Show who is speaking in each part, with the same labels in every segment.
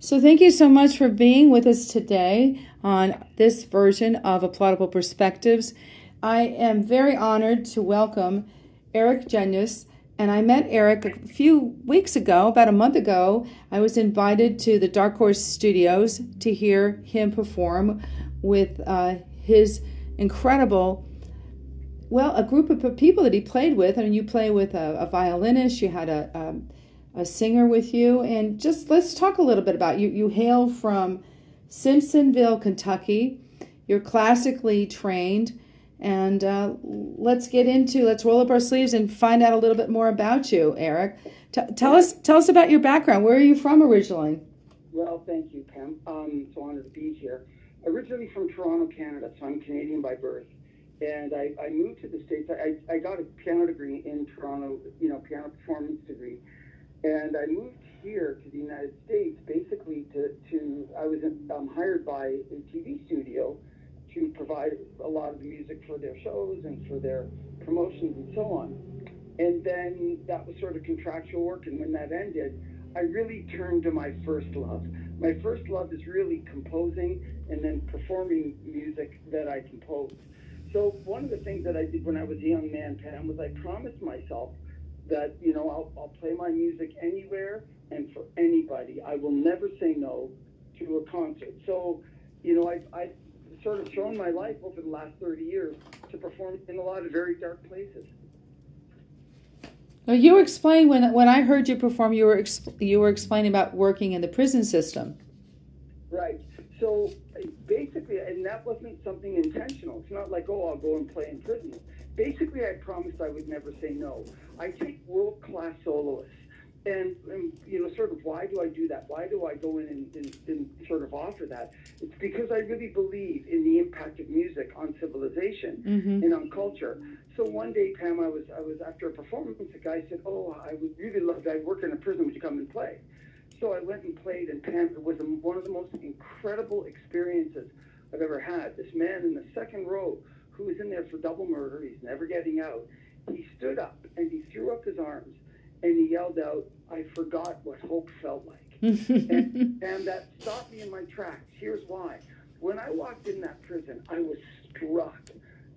Speaker 1: So, thank you so much for being with us today on this version of Applaudable Perspectives. I am very honored to welcome Eric Genuis. And I met Eric a few weeks ago, about a month ago. I was invited to the Dark Horse Studios to hear him perform with uh, his incredible, well, a group of people that he played with. And you play with a, a violinist, you had a, a um, a singer with you. And just let's talk a little bit about you. You hail from Simpsonville, Kentucky. You're classically trained. And uh, let's get into, let's roll up our sleeves and find out a little bit more about you, Eric. T- tell us, tell us about your background. Where are you from originally?
Speaker 2: Well, thank you, Pam. Um, so honored to be here. Originally from Toronto, Canada, so I'm Canadian by birth. And I, I moved to the States. I, I got a piano degree in Toronto, you know, piano performance degree. And I moved here to the United States basically to, to I was um, hired by a TV studio to provide a lot of the music for their shows and for their promotions and so on. And then that was sort of contractual work. And when that ended, I really turned to my first love. My first love is really composing and then performing music that I compose. So one of the things that I did when I was a young man, Pam, was I promised myself that you know I'll, I'll play my music anywhere and for anybody. I will never say no to a concert. So, you know, I I sort of thrown my life over the last 30 years to perform in a lot of very dark places.
Speaker 1: Now you explained when when I heard you perform, you were you were explaining about working in the prison system.
Speaker 2: Right. So basically, and that wasn't something intentional. It's not like oh, I'll go and play in prison I promised I would never say no. I take world class soloists. And, and, you know, sort of, why do I do that? Why do I go in and, and, and, sort of offer that? It's because I really believe in the impact of music on civilization mm-hmm. and on culture. So one day, Pam, I was I was after a performance. A guy said, "Oh, I would really love. I work in a prison. Would you come and play?" So I went and played, and Pam, it was one of the most incredible experiences I've ever had. This man in the second row who was in there for double murder. He's never getting out. He stood up and he threw up his arms and he yelled out, I forgot what hope felt like. and, and that stopped me in my tracks. Here's why. When I walked in that prison, I was struck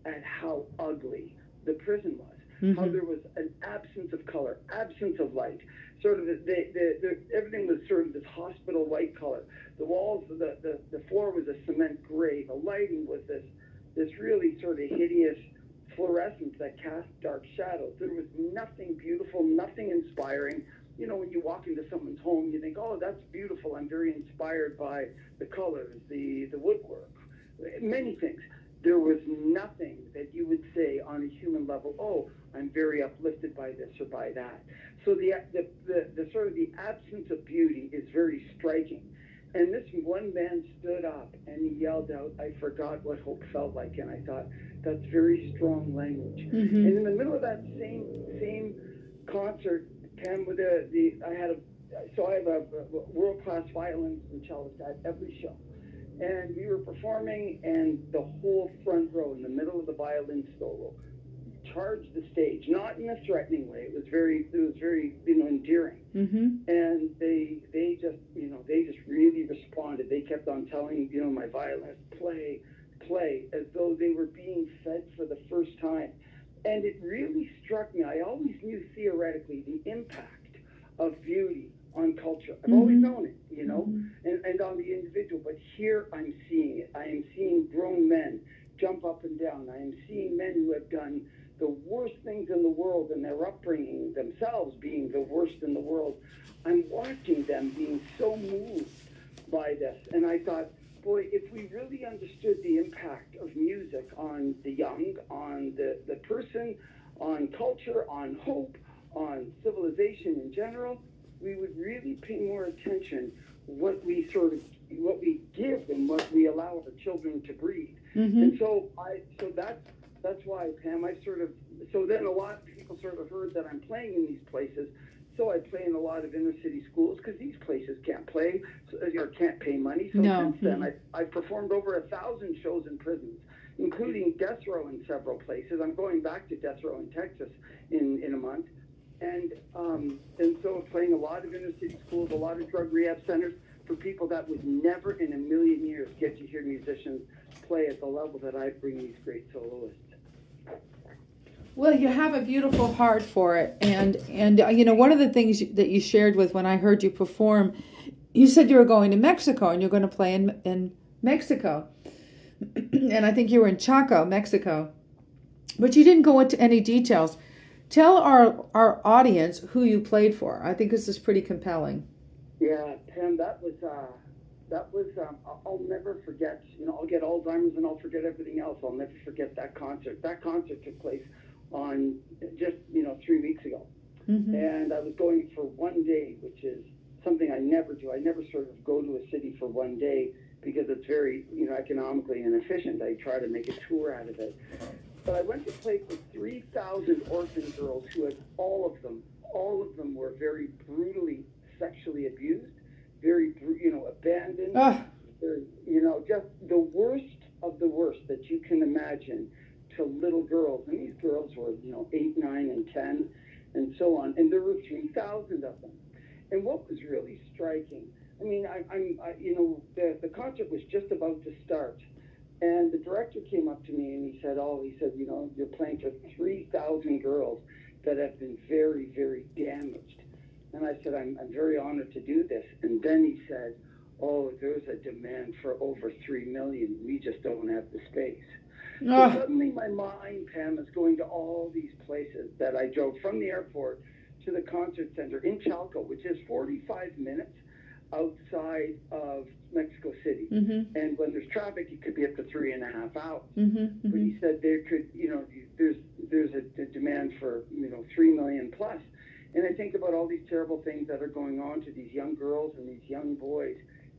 Speaker 2: at how ugly the prison was. Mm-hmm. How there was an absence of color, absence of light. Sort of the, the, the, the, everything was sort of this hospital white color. The walls, the, the, the floor was a cement gray. The lighting was this this really sort of hideous fluorescence that cast dark shadows. There was nothing beautiful, nothing inspiring. You know, when you walk into someone's home, you think, "Oh, that's beautiful. I'm very inspired by the colors, the the woodwork, many things." There was nothing that you would say on a human level. Oh, I'm very uplifted by this or by that. So the the, the, the sort of the absence of beauty is very striking. And this one man stood up and he yelled out, I forgot what hope felt like. And I thought, that's very strong language. Mm-hmm. And in the middle of that same same concert, Pam, with the, the I had a, so I have a, a world class violinist and cellist at every show. And we were performing, and the whole front row in the middle of the violin solo charged the stage, not in a threatening way. It was very, it was very, you know, endearing. Mm-hmm. And they, they just, you know, they just responded. They kept on telling, me, you know, my violinist, play, play, as though they were being fed for the first time. And it really struck me. I always knew theoretically the impact of beauty on culture. I've mm-hmm. always known it, you know, mm-hmm. and, and on the individual. But here I'm seeing it. I am seeing grown men jump up and down. I am seeing men who have done the worst things in the world and their upbringing themselves being the worst in the world. I'm watching them being so moved by this. And I thought, boy, if we really understood the impact of music on the young, on the, the person, on culture, on hope, on civilization in general, we would really pay more attention what we sort of what we give and what we allow our children to breathe. Mm-hmm. And so I so that's that's why, Pam, I sort of, so then a lot of people sort of heard that I'm playing in these places. So I play in a lot of inner city schools because these places can't play or can't pay money. So no. since then, I, I've performed over a thousand shows in prisons, including death row in several places. I'm going back to death row in Texas in, in a month. And, um, and so playing a lot of inner city schools, a lot of drug rehab centers, for people that would never in a million years get to hear musicians play at the level that I bring these great soloists.
Speaker 1: Well, you have a beautiful heart for it, and and uh, you know one of the things that you shared with when I heard you perform, you said you were going to Mexico and you're going to play in in Mexico, and I think you were in Chalco, Mexico, but you didn't go into any details. Tell our our audience who you played for. I think this is pretty compelling.
Speaker 2: Yeah, Pam, that was uh, that was um, I'll never forget. You know, I'll get Alzheimer's and I'll forget everything else. I'll never forget that concert. That concert took place on just you know three weeks ago, mm-hmm. and I was going for one day, which is something I never do. I never sort of go to a city for one day because it's very you know economically inefficient. I try to make a tour out of it. But I went to play for 3,000 orphan girls who had all of them, all of them were very brutally sexually abused, very you know abandoned, very, you know just the worst of the worst that you can imagine to little girls, and these girls were, you know, eight, nine, and ten, and so on. And there were 3,000 of them. And what was really striking, I mean, I, I'm, I, you know, the, the concert was just about to start. And the director came up to me and he said, Oh, he said, you know, you're playing for 3,000 girls that have been very, very damaged. And I said, I'm, I'm very honored to do this. And then he said, Oh, there's a demand for over 3 million. We just don't have the space. So suddenly my mind, Pam, is going to all these places that I drove from the airport to the concert center in Chalco, which is 45 minutes outside of Mexico City. Mm-hmm. And when there's traffic, it could be up to three and a half hours. Mm-hmm, mm-hmm. But he said there could, you know, there's there's a, a demand for you know three million plus. And I think about all these terrible things that are going on to these young girls and these young boys.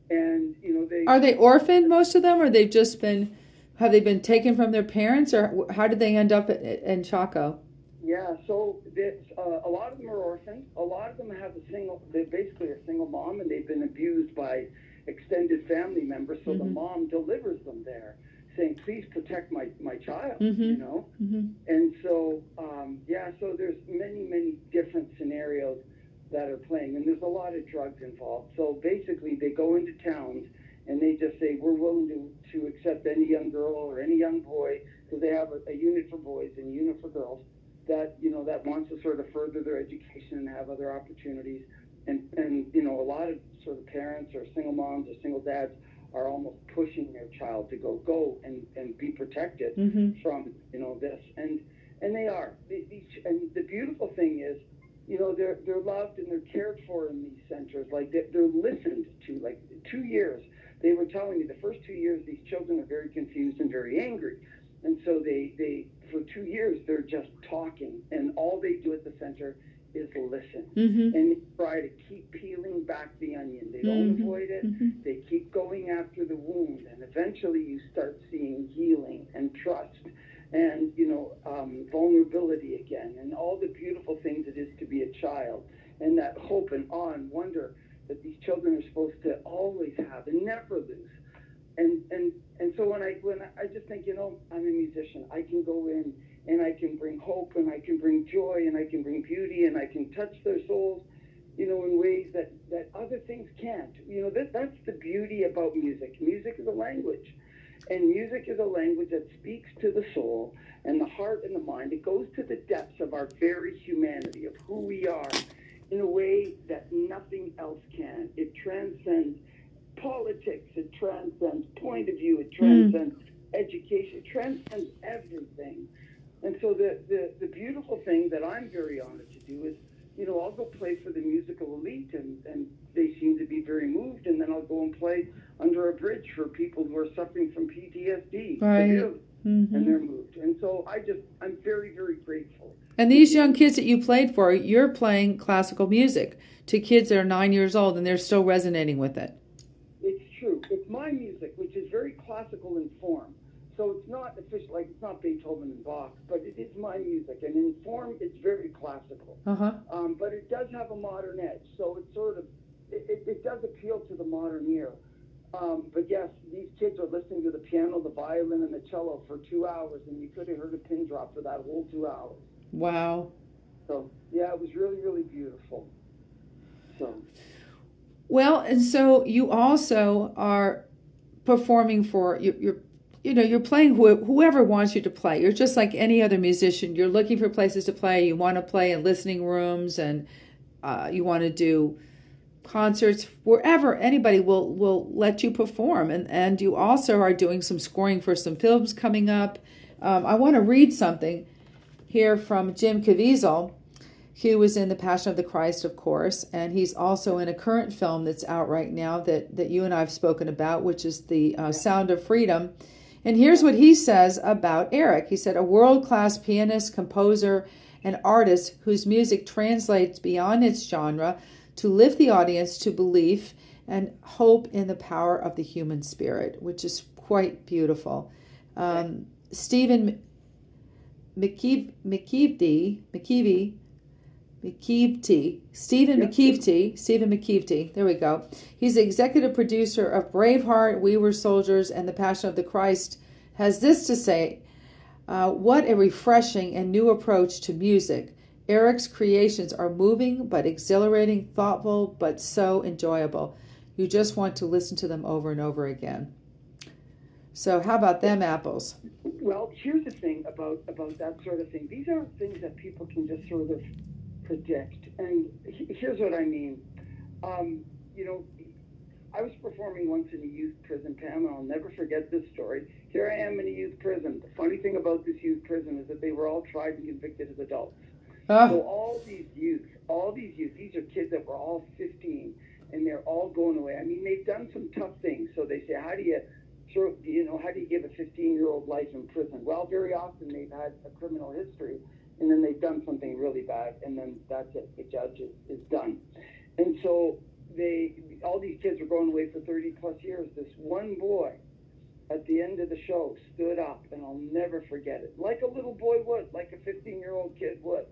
Speaker 2: And you know they
Speaker 1: are they orphaned most of them, or they've just been have they been taken from their parents, or how did they end up in Chalco?
Speaker 2: Yeah, so this, uh, a lot of them are orphans. A lot of them have a single, they're basically a single mom, and they've been abused by extended family members. So mm-hmm. the mom delivers them there, saying, "Please protect my my child," mm-hmm. you know. Mm-hmm. And so, um, yeah, so there's many many different scenarios that are playing, and there's a lot of drugs involved. So basically, they go into towns and they just say we're willing to, to accept any young girl or any young boy because they have a, a unit for boys and a unit for girls that you know that wants to sort of further their education and have other opportunities and and you know a lot of sort of parents or single moms or single dads are almost pushing their child to go go and and be protected mm-hmm. from you know this. And and they are. And the beautiful thing is you know they're they're loved and they're cared for in these centers. Like they're, they're listened to like two years they were telling me the first two years these children are very confused and very angry. And so they, they for two years they're just talking and all they do at the center is listen mm-hmm. and try to keep peeling back the onion. They don't mm-hmm. avoid it. Mm-hmm. They keep going after the wound, and eventually you start seeing healing and trust and you know um, vulnerability again, and all the beautiful things it is to be a child, and that hope and awe and wonder that these children are supposed to always have and never lose. And and and so when I when I, just think, you know, I'm a musician. I can go in and I can bring hope and I can bring joy and I can bring beauty and I can touch their souls, you know, in ways that that other things can't. You know, that that's the beauty about music. Music is a language. And music is a language that speaks to the soul and the heart and the mind. It goes to the depths of our very humanity, of who we are in a way that nothing else can. It transcends politics, it transcends point of view, it hmm. transcends mm. education, it transcends everything. And so the, the, the beautiful thing that I'm very honored to do is, you know, I'll go play for the musical elite and, and they seem to be very moved and then I'll go and play under a bridge for people who are suffering from PTSD.
Speaker 1: Right.
Speaker 2: Mm-hmm. And they're moved. And so I just, I'm very, very grateful
Speaker 1: and these young kids that you played for, you're playing classical music to kids that are nine years old and they're still resonating with it.
Speaker 2: It's true. It's my music, which is very classical in form. So it's not official, like it's not Beethoven and Bach, but it is my music. And in form, it's very classical. Uh-huh. Um, but it does have a modern edge. So it's sort of, it, it, it does appeal to the modern ear. Um, but yes, these kids are listening to the piano, the violin, and the cello for two hours, and you could have heard a pin drop for that whole two hours.
Speaker 1: Wow.
Speaker 2: So yeah, it was really really beautiful. So.
Speaker 1: Well, and so you also are performing for you, you're you know you're playing wh- whoever wants you to play. You're just like any other musician. You're looking for places to play. You want to play in listening rooms and uh, you want to do concerts wherever. Anybody will will let you perform. And and you also are doing some scoring for some films coming up. Um, i want to read something here from jim caviezel who was in the passion of the christ of course and he's also in a current film that's out right now that that you and i've spoken about which is the uh, sound of freedom. And here's what he says about eric. He said a world-class pianist composer and artist whose music translates beyond its genre to lift the audience to belief and hope in the power of the human spirit, which is quite beautiful. Um, Stephen McKeevey, McKeevey, McKeevey, Stephen yep. McKeevey, Stephen McKeevey, there we go. He's the executive producer of Braveheart, We Were Soldiers, and The Passion of the Christ, has this to say uh, What a refreshing and new approach to music. Eric's creations are moving but exhilarating, thoughtful but so enjoyable. You just want to listen to them over and over again. So, how about them apples?
Speaker 2: Well, here's the thing about about that sort of thing. These aren't things that people can just sort of predict. And here's what I mean. Um, you know, I was performing once in a youth prison, Pam, and I'll never forget this story. Here I am in a youth prison. The funny thing about this youth prison is that they were all tried and convicted as adults. Uh. So all these youth, all these youth, these are kids that were all 15, and they're all going away. I mean, they've done some tough things. So they say, how do you, sort you know, how do you give a 15-year-old life in prison? Well, very often they've had a criminal history, and then they've done something really bad, and then that's it. The judge is, is done. And so they, all these kids were going away for 30 plus years. This one boy at the end of the show stood up, and I'll never forget it, like a little boy would, like a 15 year old kid would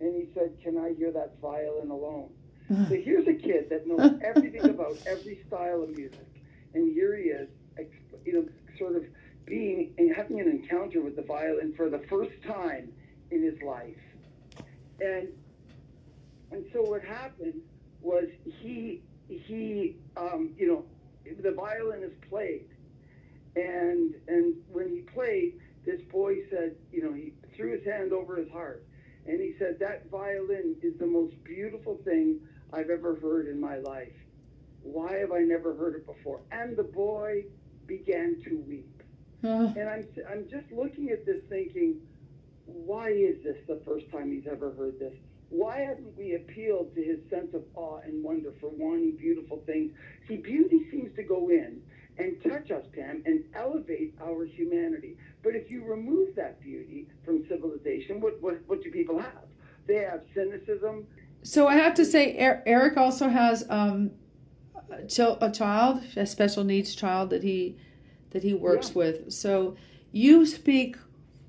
Speaker 2: and he said, "Can I hear that violin alone?" so here's a kid that knows everything about every style of music, and here he is, you know, sort of being and having an encounter with the violin for the first time in his life, and and so what happened was he he um, you know the violin is played, and and when he played, this boy said, you know, he threw his hand over his heart and he said, That violin is the most beautiful thing I've ever heard in my life. Why have I never heard it before? And the boy began to weep. Uh. And I'm, I'm just looking at this thinking, why is this the first time he's ever heard this? Why haven't we appealed to his sense of awe and wonder for wanting beautiful things? See, beauty seems to go in and touch us, Pam, and elevate our humanity. But if you remove that beauty from civilization, what, what, what do people have? They have cynicism.
Speaker 1: So I have to say, Eric also has um, a child, a special needs child that he that he works yeah. with. So you speak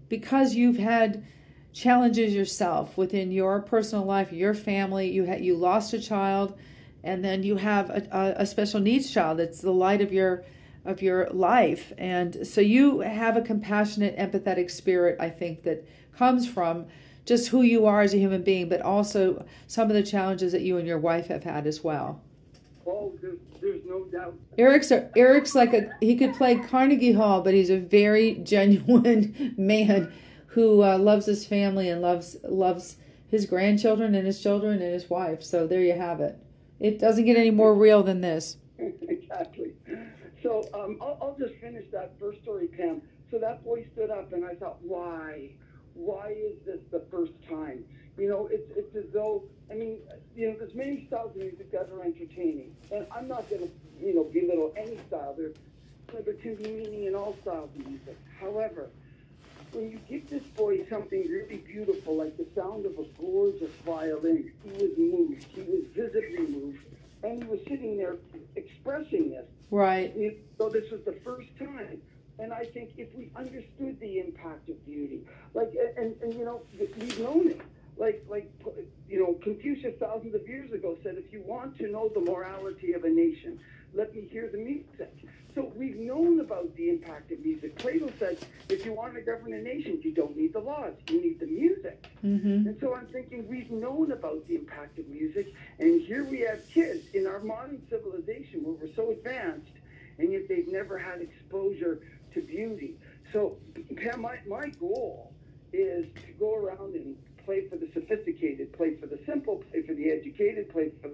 Speaker 1: because you've had challenges yourself within your personal life, your family. You had you lost a child, and then you have a, a, a special needs child that's the light of your of your life. And so you have a compassionate, empathetic spirit, I think, that comes from just who you are as a human being, but also some of the challenges that you and your wife have had as well.
Speaker 2: There's, there's no doubt.
Speaker 1: Eric's a, Eric's like a he could play Carnegie Hall, but he's a very genuine man who uh, loves his family and loves loves his grandchildren and his children and his wife. So there you have it. It doesn't get any more real than this.
Speaker 2: exactly. So um, I'll, I'll just finish that first story, Pam. So that boy stood up, and I thought, why? Why is this the first time? You know, it's it's as though I mean, you know, there's many styles of music that are entertaining, and I'm not going to, you know, belittle any style. There, there can be meaning in all styles of music. However, when you give this boy something really beautiful, like the sound of a gorgeous violin, he was moved. He was visibly moved, and he was sitting there expressing this.
Speaker 1: Right.
Speaker 2: So this was the first time. And I think if we understood the impact of beauty, like, and, and you know, we've known it. Like like you know Confucius thousands of years ago said, if you want to know the morality of a nation, let me hear the music. So we've known about the impact of music. Plato said, if you want to govern a nation, you don't need the laws, you need the music.
Speaker 1: Mm-hmm.
Speaker 2: And so I'm thinking we've known about the impact of music, and here we have kids in our modern civilization where we're so advanced, and yet they've never had exposure to beauty. So, Pam, my, my goal is to go around and play for the sophisticated, play for the simple, play for the educated, play for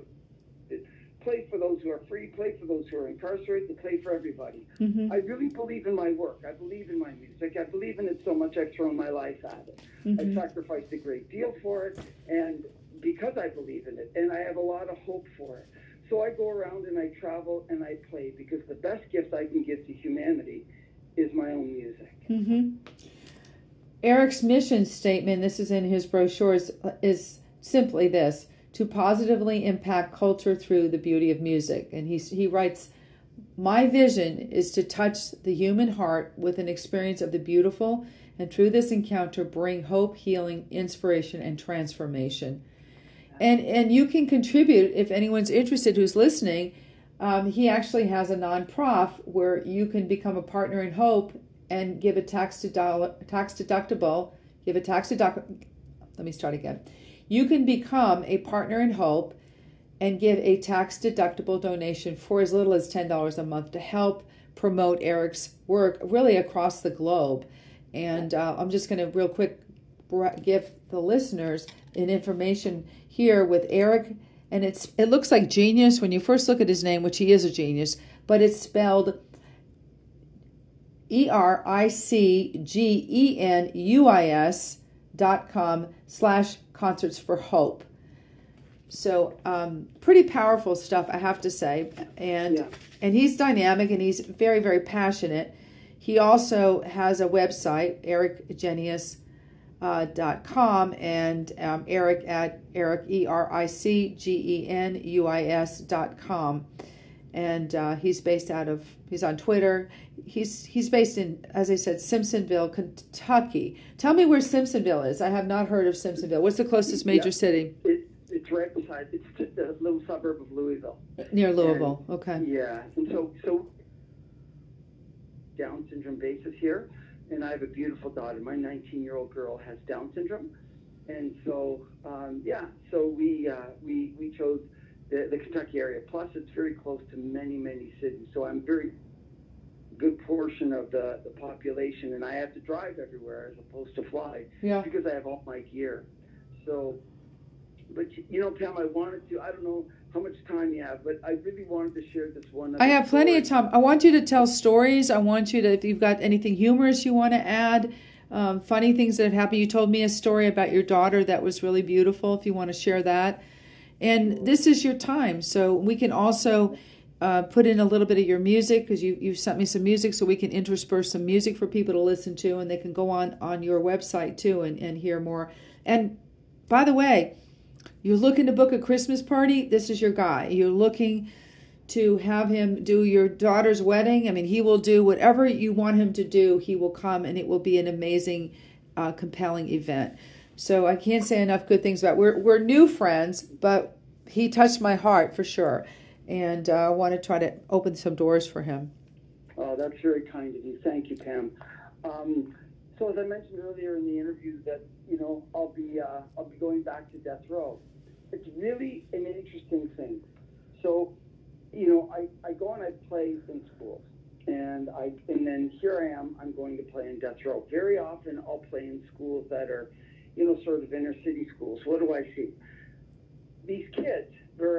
Speaker 2: play for those who are free, play for those who are incarcerated, play for everybody.
Speaker 1: Mm-hmm.
Speaker 2: I really believe in my work. I believe in my music. I believe in it so much I've thrown my life at it.
Speaker 1: Mhm.
Speaker 2: I've sacrificed a great deal for it, and because I believe in it, and I have a lot of hope for it. So I go around and I travel and I play because the best gift I can give to humanity is my own music.
Speaker 1: Mm-hmm. Eric's mission statement, this is in his brochures, is simply this to positively impact culture through the beauty of music. And he, he writes, My vision is to touch the human heart with an experience of the beautiful, and through this encounter, bring hope, healing, inspiration, and transformation. And, and you can contribute if anyone's interested who's listening. Um, he actually has a non-prof where you can become a partner in hope and give a tax tax deductible, give a tax deductible. Let me start again. You can become a partner in hope and give a tax deductible donation for as little as $10 a month to help promote Eric's work really across the globe. And uh, I'm just going to real quick give the listeners an information here with Eric and it's it looks like genius when you first look at his name, which he is a genius, but it's spelled E R I C G E N U I S dot com slash concerts for hope. So um, pretty powerful stuff, I have to say, and
Speaker 2: Yeah.
Speaker 1: and he's dynamic and he's very very passionate. He also has a website, Eric Genuis uh, dot com and um, Eric at Eric E R I C G E N U I S dot com, and uh, he's based out of he's on Twitter. He's he's based in as I said Simpsonville, Kentucky. Tell me where Simpsonville is. I have not heard of Simpsonville. What's the closest major
Speaker 2: Yeah.
Speaker 1: city
Speaker 2: It, it's right beside. It's a little suburb of Louisville.
Speaker 1: near Louisville? Okay.
Speaker 2: Yeah, and so so Down syndrome basis here, and I have a beautiful daughter. My 19-year-old girl has Down syndrome, and so um, yeah, so we uh, we we chose the, the Kentucky area. Plus, it's very close to many many cities, so I'm very good portion of the, the population, and I have to drive everywhere as opposed to fly
Speaker 1: Yeah.
Speaker 2: because I have all my gear. So, but you know, Pam, I wanted to. I don't know how much time you have, but I really wanted to share this one.
Speaker 1: I have plenty of time. I want you to tell stories. I want you to, if you've got anything humorous you want to add, um, funny things that have happened. You told me a story about your daughter that was really beautiful. If you want to share that, and this is your time, so we can also uh, put in a little bit of your music because you you sent me some music, so we can intersperse some music for people to listen to, and they can go on on your website too and and hear more. And by the way, you're looking to book a Christmas party. This is your guy. You're looking to have him do your daughter's wedding. I mean, he will do whatever you want him to do. He will come, and it will be an amazing, uh, compelling event. So I can't say enough good things about. We're we're new friends, but he touched my heart for sure, and uh, I want to try to open some doors for him.
Speaker 2: Oh, that's very kind of you. Thank you, Pam. Um, so as I mentioned earlier in the interview, that you know I'll be uh, I'll be going back to death row. It's really an interesting thing. So, you know, I, I go and I play in schools, and I and then here I am. I'm going to play in death row. Very often, I'll play in schools that are, you know, sort of inner city schools. What do I see? These kids,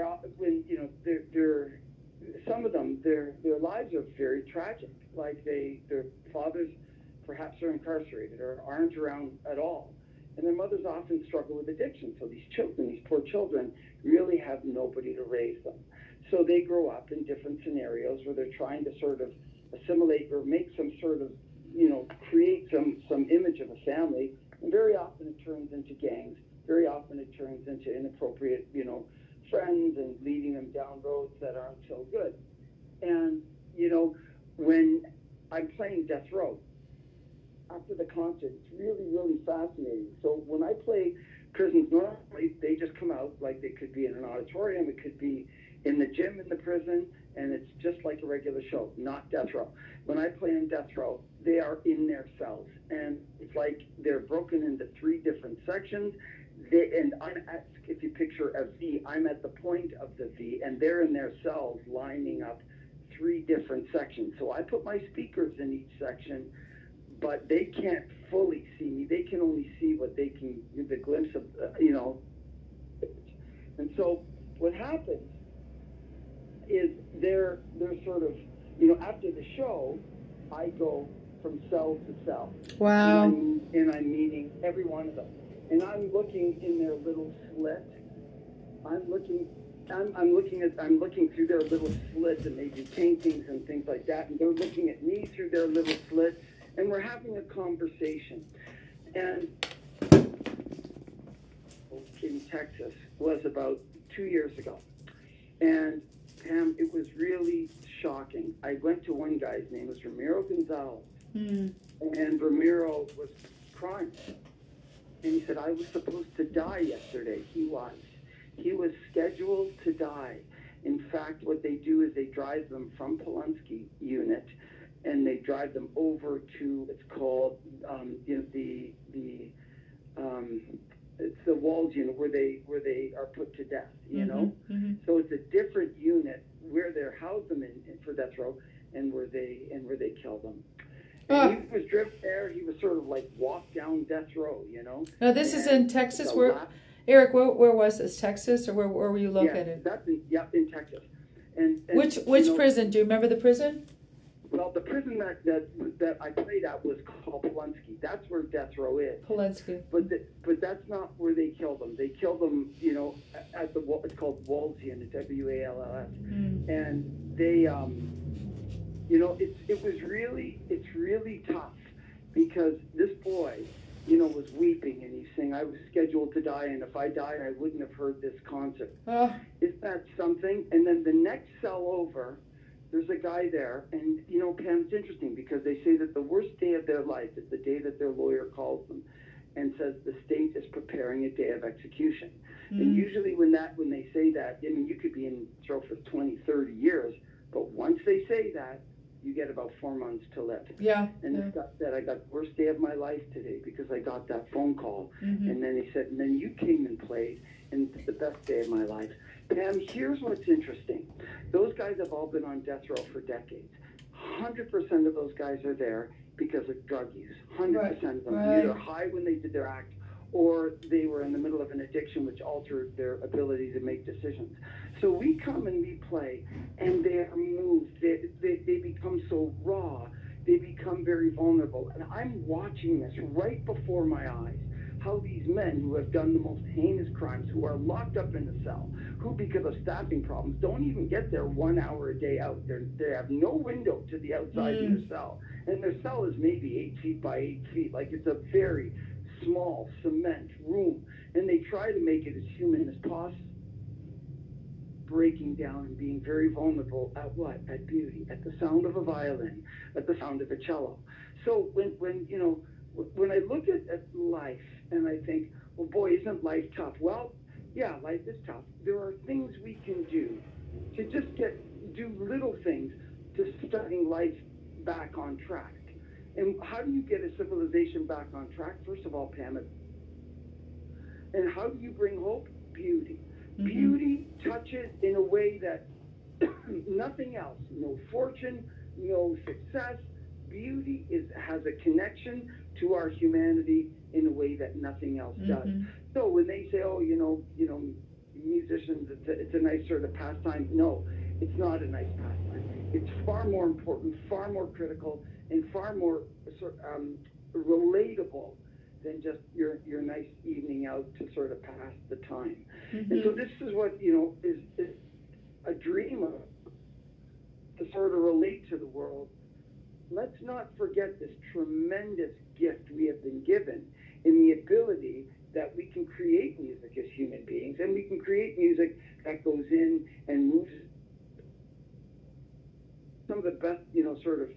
Speaker 2: out- when you know they're they're some of them their their lives are very tragic. Like they their fathers perhaps are incarcerated or aren't around at all. And their mothers often struggle with addiction. So these children, these poor children, really have nobody to raise them. So they grow up in different scenarios where they're trying to sort of assimilate or make some sort of, you know, create some, some image of a family. And very often it turns into gangs. Very often it turns into inappropriate, you know, friends and leading them down roads that aren't so good. And, you know, when I'm playing Death Row, after the concert, it's really, really fascinating. So when I play prisons normally they just come out like they could be in an auditorium, it could be in the gym in the prison, and it's just like a regular show, not death row. When I play in death row, they are in their cells, and it's like they're broken into three different sections. They, and I'm at, if you picture a V, I'm at the point of the V, and they're in their cells lining up three different sections. So I put my speakers in each section, but they can't fully see me. They can only see what they can, the glimpse of, uh, you know. And so what happens is they're they're sort of you know after the show, I go from cell to cell.
Speaker 1: Wow.
Speaker 2: And I'm, and I'm meeting every one of them, and I'm looking in their little slit. I'm looking. I'm, I'm looking at I'm looking through their little slit and they do paintings and things like that and they're looking at me through their little slit and we're having a conversation and in Texas was about two years ago and Pam, it was really shocking. I went to one guy's name was Ramiro Gonzalez,
Speaker 1: Mm.
Speaker 2: and Ramiro was crying. And he said, I was supposed to die yesterday. He was. He was scheduled to die. In fact, what they do is they drive them from Polunsky unit and they drive them over to, it's called, um, you know, the, the, um, it's the Walls unit where they, where they are put to death, you know?
Speaker 1: Mhm.
Speaker 2: So it's a different unit where they're housed them in, in for death row and where they and where they kill them. And he was driven there. He was sort of like walked down death row, you know.
Speaker 1: Now this is in Texas. Where
Speaker 2: last-
Speaker 1: Eric? Where, where was this? Texas, or where, where were you located?
Speaker 2: yeah, that's in, yep, in Texas. And, and
Speaker 1: which which
Speaker 2: know,
Speaker 1: prison? Do you remember the prison?
Speaker 2: Well, the prison that, that that I played at was called Polunsky. That's where death row is.
Speaker 1: Polunsky.
Speaker 2: But the, but that's not where they kill them. They kill them, you know, at- the it's called Walsian, W A L L S.
Speaker 1: Mm.
Speaker 2: and they um you know it's it was really it's really tough because this boy you know was weeping and he's saying i was scheduled to die and if i died i wouldn't have heard this concert.
Speaker 1: Oh,
Speaker 2: is that something? And then the next cell over there's a guy there and you know pam it's interesting because they say that the worst day of their life is the day that their lawyer calls them and says the state is preparing a day of execution. And
Speaker 1: mm.
Speaker 2: usually when that when they say that, I mean you could be in jail for 20, 30 years, but once they say that, you get about four months to live.
Speaker 1: yeah.
Speaker 2: And
Speaker 1: yeah.
Speaker 2: guy said, I got the worst day of my life today because I got that phone call.
Speaker 1: Mhm.
Speaker 2: And then he said, and then you came and played, and it's the best day of my life. Pam, here's what's interesting. Those guys have all been on death row for decades. 100% of those guys are there because of drug use. 100% of them.
Speaker 1: Right.
Speaker 2: Either high when they did their act or they were in the middle of an addiction which altered their ability to make decisions. So we come and we play, and they are moved. They, they, they become so raw. They become very vulnerable. And I'm watching this right before my eyes how these men who have done the most heinous crimes, who are locked up in a cell, who because of staffing problems don't even get their one hour a day out. They're, they have no window to the outside of their mm. cell. And their cell is maybe eight feet by eight feet. Like it's a very small cement room. And they try to make it as human as possible. Breaking down and being very vulnerable at what? At beauty, at the sound of a violin, at the sound of a cello. So when, when you know, when I look at, at life and I think, well, boy, isn't life tough? Well, yeah, life is tough. There are things we can do to just get do little things to starting life back on track. And how do you get a civilization back on track? First of all, Pam, and how do you bring hope? Beauty.
Speaker 1: Mhm.
Speaker 2: Beauty touches in a way that nothing else, no fortune, no success. Beauty is has a connection to our humanity in a way that nothing else does.
Speaker 1: Mhm.
Speaker 2: So when they say, "Oh, you know, you know, musicians, it's a, it's a nice sort of pastime," no, it's not a nice pastime. It's far more important, far more critical, and far more sort um, relatable than just your your nice evening out to sort of pass the time. And so this is what you know is, is a dream of to sort of relate to the world. Let's not forget this tremendous gift we have been given in the ability that we can create music as human beings, and we can create music that goes in and moves some of the best, you know, sort of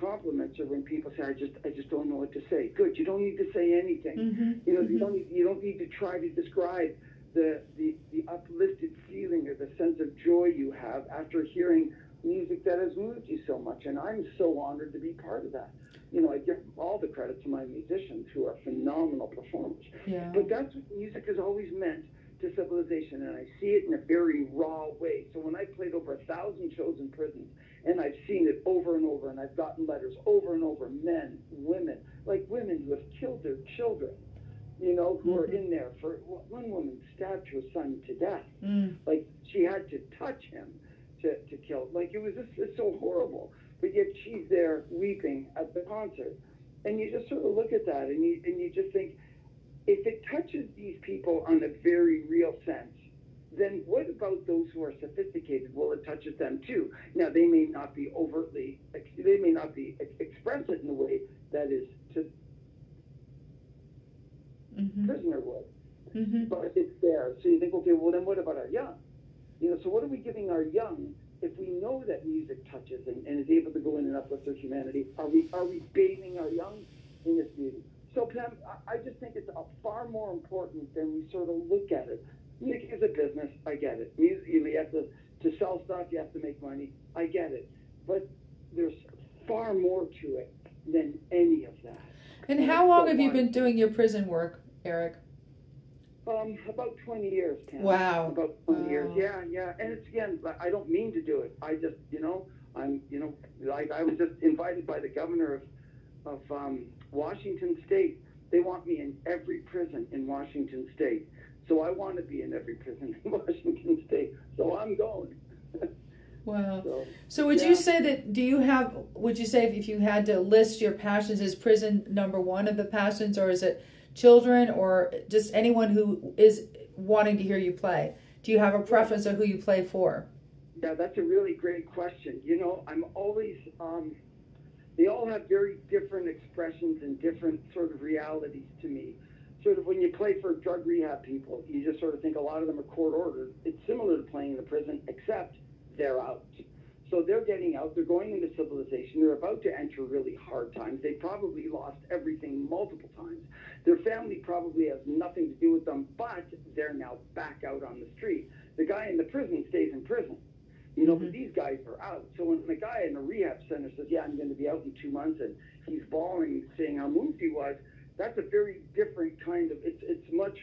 Speaker 2: compliments are when people say, "I just, I just don't know what to say." Good. You don't need to say anything.
Speaker 1: Mm-hmm.
Speaker 2: You know,
Speaker 1: mm-hmm.
Speaker 2: you don't need, you don't need to try to describe the, the the uplifted feeling or the sense of joy you have after hearing music that has moved you so much. And I'm so honored to be part of that. You know, I give all the credit to my musicians who are phenomenal performers.
Speaker 1: Yeah.
Speaker 2: But that's what music has always meant to civilization, and I see it in a very raw way. So when I played over a thousand shows in prisons, and I've seen it over and over, and I've gotten letters over and over, men, women, like women who have killed their children, you know, who mm-hmm. are in there for one woman stabbed her son to death. Mm. Like she had to touch him to, to kill. Like it was just it's so horrible. But yet she's there weeping at the concert. And you just sort of look at that and you and you just think, if it touches these people on a very real sense, then what about those who are sophisticated? Well, it touches them too. Now, they may not be overtly, they may not be express it in a way that is to mm-hmm. prisoner would, mm-hmm. but it's there. So you think, okay, well then what about our young? You know, so what are we giving our young if we know that music touches and, and is able to go in and uplift their humanity? Are we are we bathing our young in this beauty? So, Pam, I just think it's far more important than we sort of look at it. Music is a business. I get it. Music, you, know, you have to, to sell stuff, you have to make money. I get it. But there's far more to it than any of that.
Speaker 1: And, and how long so have you been doing your prison work, Eric?
Speaker 2: Um, about 20 years.
Speaker 1: Wow.
Speaker 2: About 20 wow. years. Yeah, yeah. And it's again, I don't mean to do it. I just, you know, I'm, you know, like I was just invited by the governor of, of um, Washington State, they want me in every prison in Washington State. So I want to be in every prison in Washington State. So I'm going.
Speaker 1: Wow. So, so would yeah. you say that, do you have, would you say if you had to list your passions, is prison number one of the passions, or is it children, or just anyone who is wanting to hear you play? Do you have a preference of who you play for?
Speaker 2: Yeah, that's a really great question. You know, I'm always, um, they all have very different expressions and different sort of realities to me. Sort of when you play for drug rehab people, you just sort of think a lot of them are court ordered. It's similar to playing in the prison, except they're out. So they're getting out, they're going into civilization, they're about to enter really hard times. They probably lost everything multiple times. Their family probably has nothing to do with them, but they're now back out on the street. The guy in the prison stays in prison. You know, mm-hmm. but these guys are out. So when the guy in the rehab center says, "Yeah, I'm going to be out in two months," and he's bawling, saying how moved he was, that's a very different kind of. It's it's much.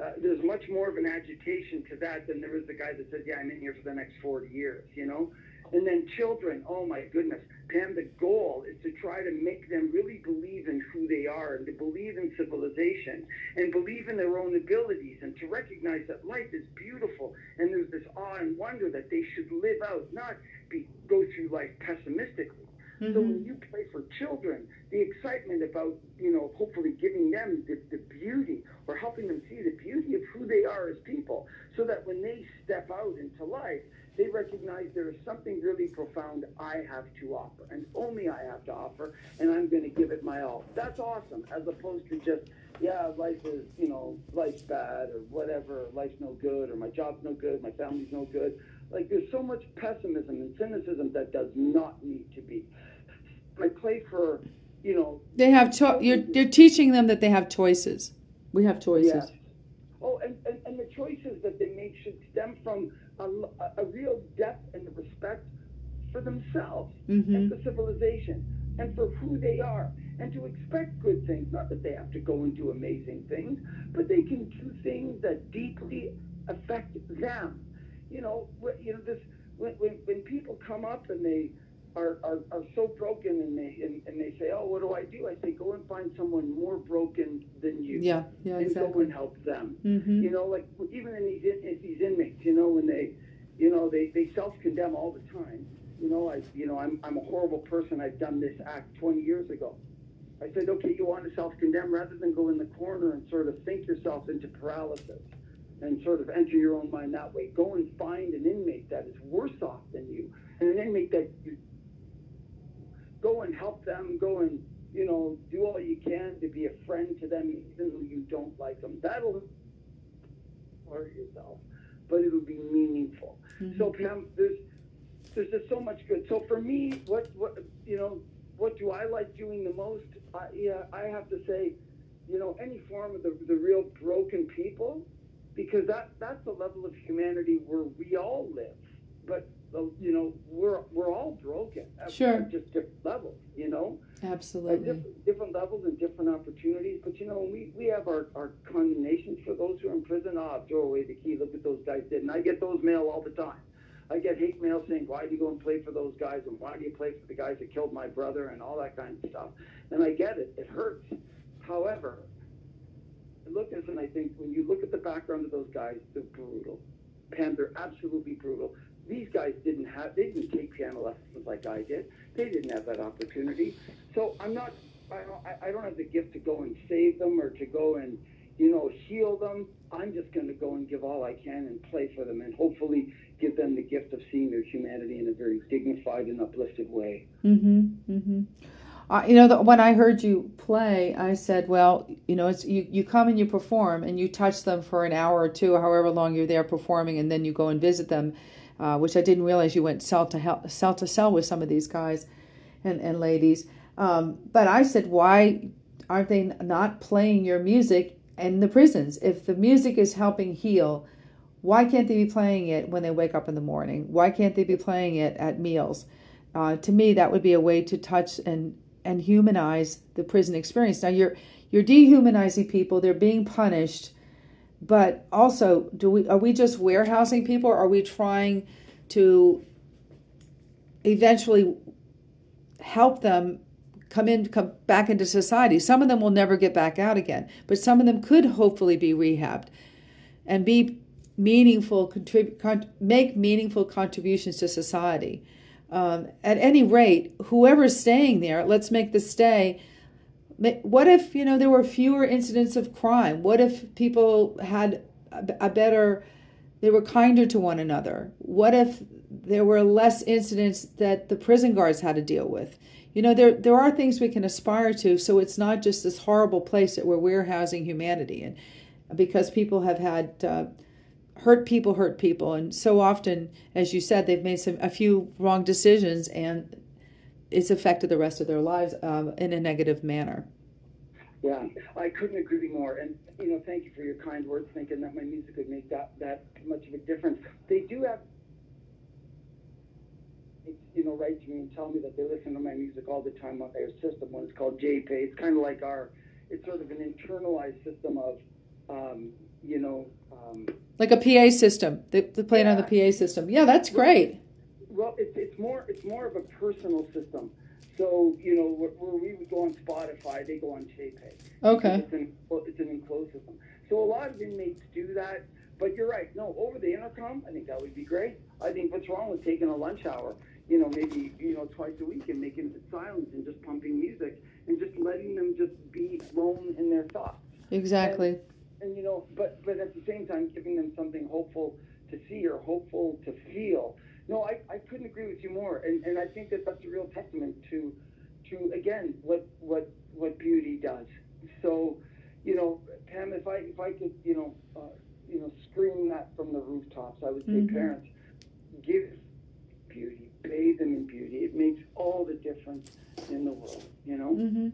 Speaker 2: Uh, there's much more of an agitation to that than there is the guy that says, "Yeah, I'm in here for the next 40 years." You know, and then children, oh my goodness. Pam, the goal is to try to make them really believe in who they are and to believe in civilization and believe in their own abilities and to recognize that life is beautiful and there's this awe and wonder that they should live out, not be, go through life pessimistically. Mm-hmm. So when you play for children, the excitement about, you know, hopefully giving them the, the beauty or helping them see the beauty of who they are as people so that when they step out into life, they recognize there is something really profound I have to offer, and only I have to offer, and I'm going to give it my all. That's awesome, as opposed to just, yeah, life is, you know, life's bad, or whatever, life's no good, or my job's no good, my family's no good. Like, there's so much pessimism and cynicism that does not need to be. I play for, you know.
Speaker 1: They have, cho- you're, you're teaching them that they have choices. We have choices.
Speaker 2: Oh, and, and, and the choices that they make should stem from a, a real depth and respect for themselves mm-hmm. and for civilization and for who they are and to expect good things. Not that they have to go and do amazing things, but they can do things that deeply affect them. You know, you know this when, when, when people come up and they are, are, are so broken and they and, and they say, oh, what do I do? I say, go and find someone more broken than you.
Speaker 1: Yeah, yeah,
Speaker 2: and
Speaker 1: exactly.
Speaker 2: go and help them.
Speaker 1: Mm-hmm.
Speaker 2: You know, like even in these in, these inmates, you know, when they, you know, they, they self-condemn all the time. You know, I you know I'm I'm a horrible person. I've done this act 20 years ago. I said, okay, you want to self-condemn rather than go in the corner and sort of think yourself into paralysis and sort of enter your own mind that way. Go and find an inmate that is worse off than you, and an inmate that you go and help them, go and, you know, do all you can to be a friend to them, even though you don't like them. That'll hurt yourself, but it'll be meaningful. Mm-hmm. So, Pam, there's there's just so much good. So for me, what what you know, what do I like doing the most? Uh, yeah, I have to say, you know, any form of the, the real broken people, because that that's the level of humanity where we all live. But you know, we're we're all broken. At,
Speaker 1: Sure.
Speaker 2: at just different levels. You know,
Speaker 1: Absolutely.
Speaker 2: different, different levels and different opportunities. But you know, we, we have our, our condemnations for those who are in prison. Ah, throw away the key. Look what those guys did. And I get those mail all the time. I get hate mail saying, why do you go and play for those guys? And why do you play for the guys that killed my brother? And all that kind of stuff. And I get it. It hurts. However, I look at this and I think when you look at the background of those guys, they're brutal. Pam, they're absolutely brutal. These guys didn't have, they didn't take piano lessons like I did. They didn't have that opportunity. So I'm not, I don't, I- don't have the gift to go and save them or to go and, you know, heal them. I'm just going to go and give all I can and play for them and hopefully give them the gift of seeing their humanity in a very dignified and uplifted way.
Speaker 1: Mm-hmm. Mm-hmm. Uh, you know, the, when I heard you play, I said, "Well, you know, it's you. You come and you perform, and you touch them for an hour or two, however long you're there performing, and then you go and visit them." Uh, which I didn't realize you went cell to cell to cell with some of these guys and and ladies. Um, but I said, "Why aren't they not playing your music in the prisons? If the music is helping heal." Why can't they be playing it when they wake up in the morning? Why can't they be playing it at meals? Uh, to me, that would be a way to touch and and humanize the prison experience. Now you're you're dehumanizing people; they're being punished, but also, do we are we just warehousing people? Or are we trying to eventually help them come in, come back into society? Some of them will never get back out again, but some of them could hopefully be rehabbed and be meaningful, contrib- con- make meaningful contributions to society. Um, at any rate, whoever's staying there, let's make the stay. What if you know there were fewer incidents of crime? What if people had a, better, they were kinder to one another? What if there were less incidents that the prison guards had to deal with? You know, there there are things we can aspire to, so it's not just this horrible place that we're warehousing humanity in, because people have had. Uh, hurt people hurt people and so often as you said they've made some a few wrong decisions and it's affected the rest of their lives um, in a negative manner
Speaker 2: Yeah, I couldn't agree more. And you know, thank you for your kind words, thinking that my music would make that that much of a difference. They do have, you know, write to me and tell me that they listen to my music all the time on their system when it's called JPay. It's kind of like our, it's sort of an internalized system of, um, you know. Um,
Speaker 1: like a pa system they, they play it on the pa system yeah that's great
Speaker 2: Well, it's it's more it's more of a personal system. So you know, where, where we would go on Spotify, they go on JPay.
Speaker 1: okay
Speaker 2: It's an it's an enclosed system. So a lot of inmates do that. But you're right. No, over the intercom, I think that would be great. I think what's wrong with taking a lunch hour, you know, maybe you know twice a week and making it silence and just pumping music and just letting them just be alone in their thoughts.
Speaker 1: exactly
Speaker 2: And you know, but but at the same time, giving them something hopeful to see or hopeful to feel. No, I, I couldn't agree with you more, and, and I think that that's a real testament to to again what what what beauty does. So, you know, Pam, if I if I could you know uh, you know scream that from the rooftops, I would say,
Speaker 1: Mhm.
Speaker 2: parents, give beauty, bathe them in beauty. It makes all the difference in the world. You know.
Speaker 1: hmm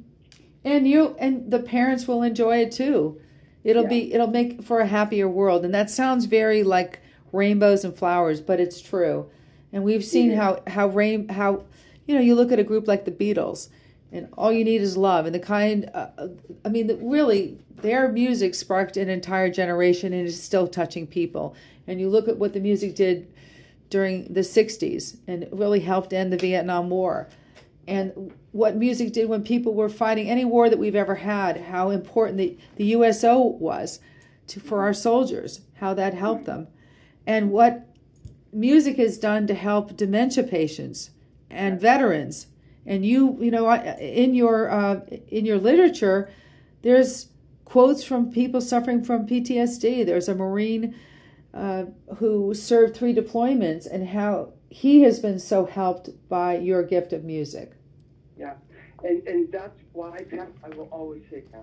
Speaker 1: and you and the parents will enjoy it too it'll
Speaker 2: Yeah.
Speaker 1: be it'll make for a happier world and that sounds very like rainbows and flowers but it's true and we've seen
Speaker 2: is.
Speaker 1: how how rain how you know you look at a group like the beatles and all you need is love and the kind uh, uh, i mean the, really their music sparked an entire generation and is still touching people. And you look at what the music did during the 60s and it really helped end the vietnam war. And what music did when people were fighting any war that we've ever had, how important the, the USO was to, for our soldiers, how that helped them, and what music has done to help dementia patients and veterans. And you, you know, in your uh, in your literature, there's quotes from people suffering from PTSD. There's a Marine uh, who served three deployments, and how he has been so helped by your gift of music.
Speaker 2: Yeah, and and that's why I will always say yes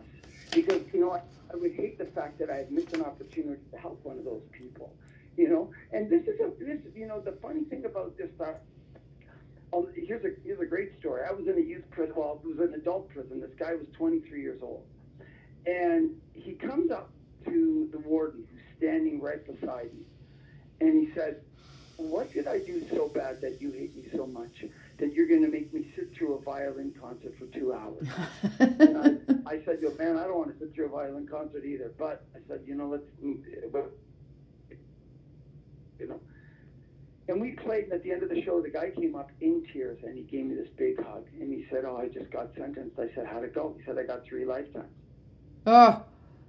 Speaker 2: because you know I, I would hate the fact that I had missed an opportunity to help one of those people, you know. And this is a this you know the funny thing about this uh, um, here's a here's a great story. I was in a youth prison. Well, it was an adult prison. This guy was 23 years old, and he comes up to the warden who's standing right beside me, and he said, "What did I do so bad that you hate me so much that you're going to make me sit through a violin concert for two hours?" and I, I said, "Yo, man, I don't want to sit through a violin concert either." But I said, "You know, let's, but, you know." And we played, and at the end of the show, the guy came up in tears and he gave me this big hug. And he said, Oh, I just got sentenced. I said, How'd it go? He said, I got three lifetimes.
Speaker 1: Oh,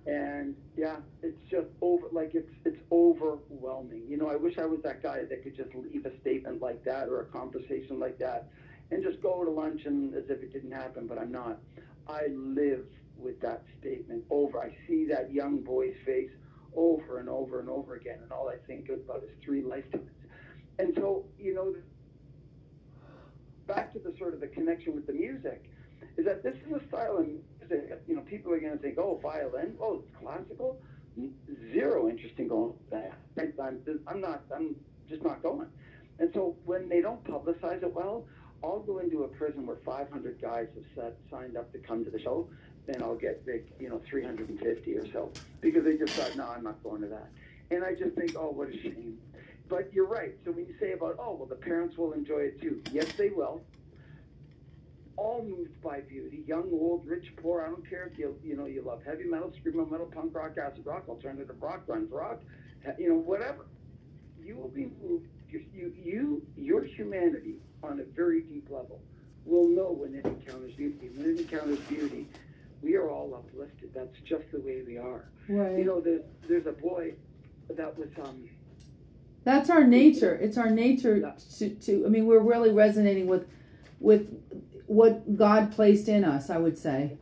Speaker 2: And yeah, it's just over, like it's it's overwhelming. You know, I wish I was that guy that could just leave a statement like that or a conversation like that and just go to lunch and as if it didn't happen, but I'm not. I live with that statement over. I see that young boy's face over and over and over again, and all I think about is three lifetimes. And so, you know, back to the sort of the connection with the music, is that this is a style of music. You know, people are going to think, oh, violin, oh, it's classical. Zero interest in going. I'm, I'm not. I'm just not going. And so when they don't publicize it well, I'll go into a prison where 500 guys have set, signed up to come to the show, and I'll get big, you know, 350 or so because they just thought, no, I'm not going to that. And I just think, oh, what a shame. But you're right. So when you say about, oh, well, the parents will enjoy it too. Yes, they will. All moved by beauty, young, old, rich, poor. I don't care if you, you know, you love heavy metal, screamo metal, punk rock, acid rock, alternative rock, grunge rock, you know, whatever. You will be moved. You, you, your humanity on a very deep level will know when it encounters beauty. When it encounters beauty, we are all uplifted. That's just the way we are.
Speaker 1: right.
Speaker 2: You know, there's, there's a boy that was, um,
Speaker 1: That's our nature. It's our nature
Speaker 2: Yeah.
Speaker 1: to, to I mean we're really resonating with with what God placed in us, I would say.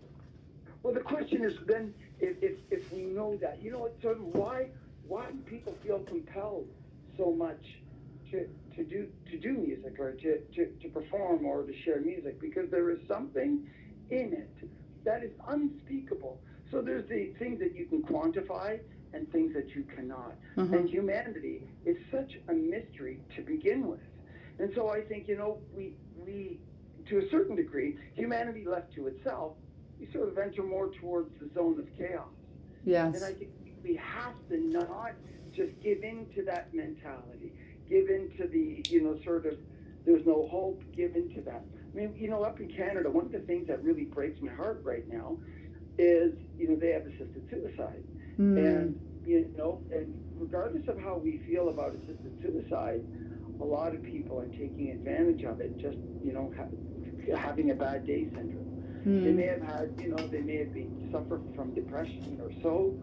Speaker 2: Well, the question is then if, if, if we know that, you know, it's sort of why why do people feel compelled so much to, to do to do music or to, to, to perform or to share music? Because there is something in it that is unspeakable. So there's the things that you can quantify and things that you cannot.
Speaker 1: Uh-huh.
Speaker 2: And humanity is such a mystery to begin with. And so I think, you know, we we to a certain degree, humanity left to itself, we sort of enter more towards the zone of chaos.
Speaker 1: Yes.
Speaker 2: And I think we have to not just give in to that mentality, give in to the, you know, sort of, there's no hope, give in to that. I mean, you know, up in Canada, one of the things that really breaks my heart right now is, you know, they have assisted suicide.
Speaker 1: Mm.
Speaker 2: And, you know, and regardless of how we feel about assisted suicide, a lot of people are taking advantage of it, just, you know, ha- having a bad day syndrome. They
Speaker 1: Mm.
Speaker 2: may have had, you know, they may have been suffer from depression or so,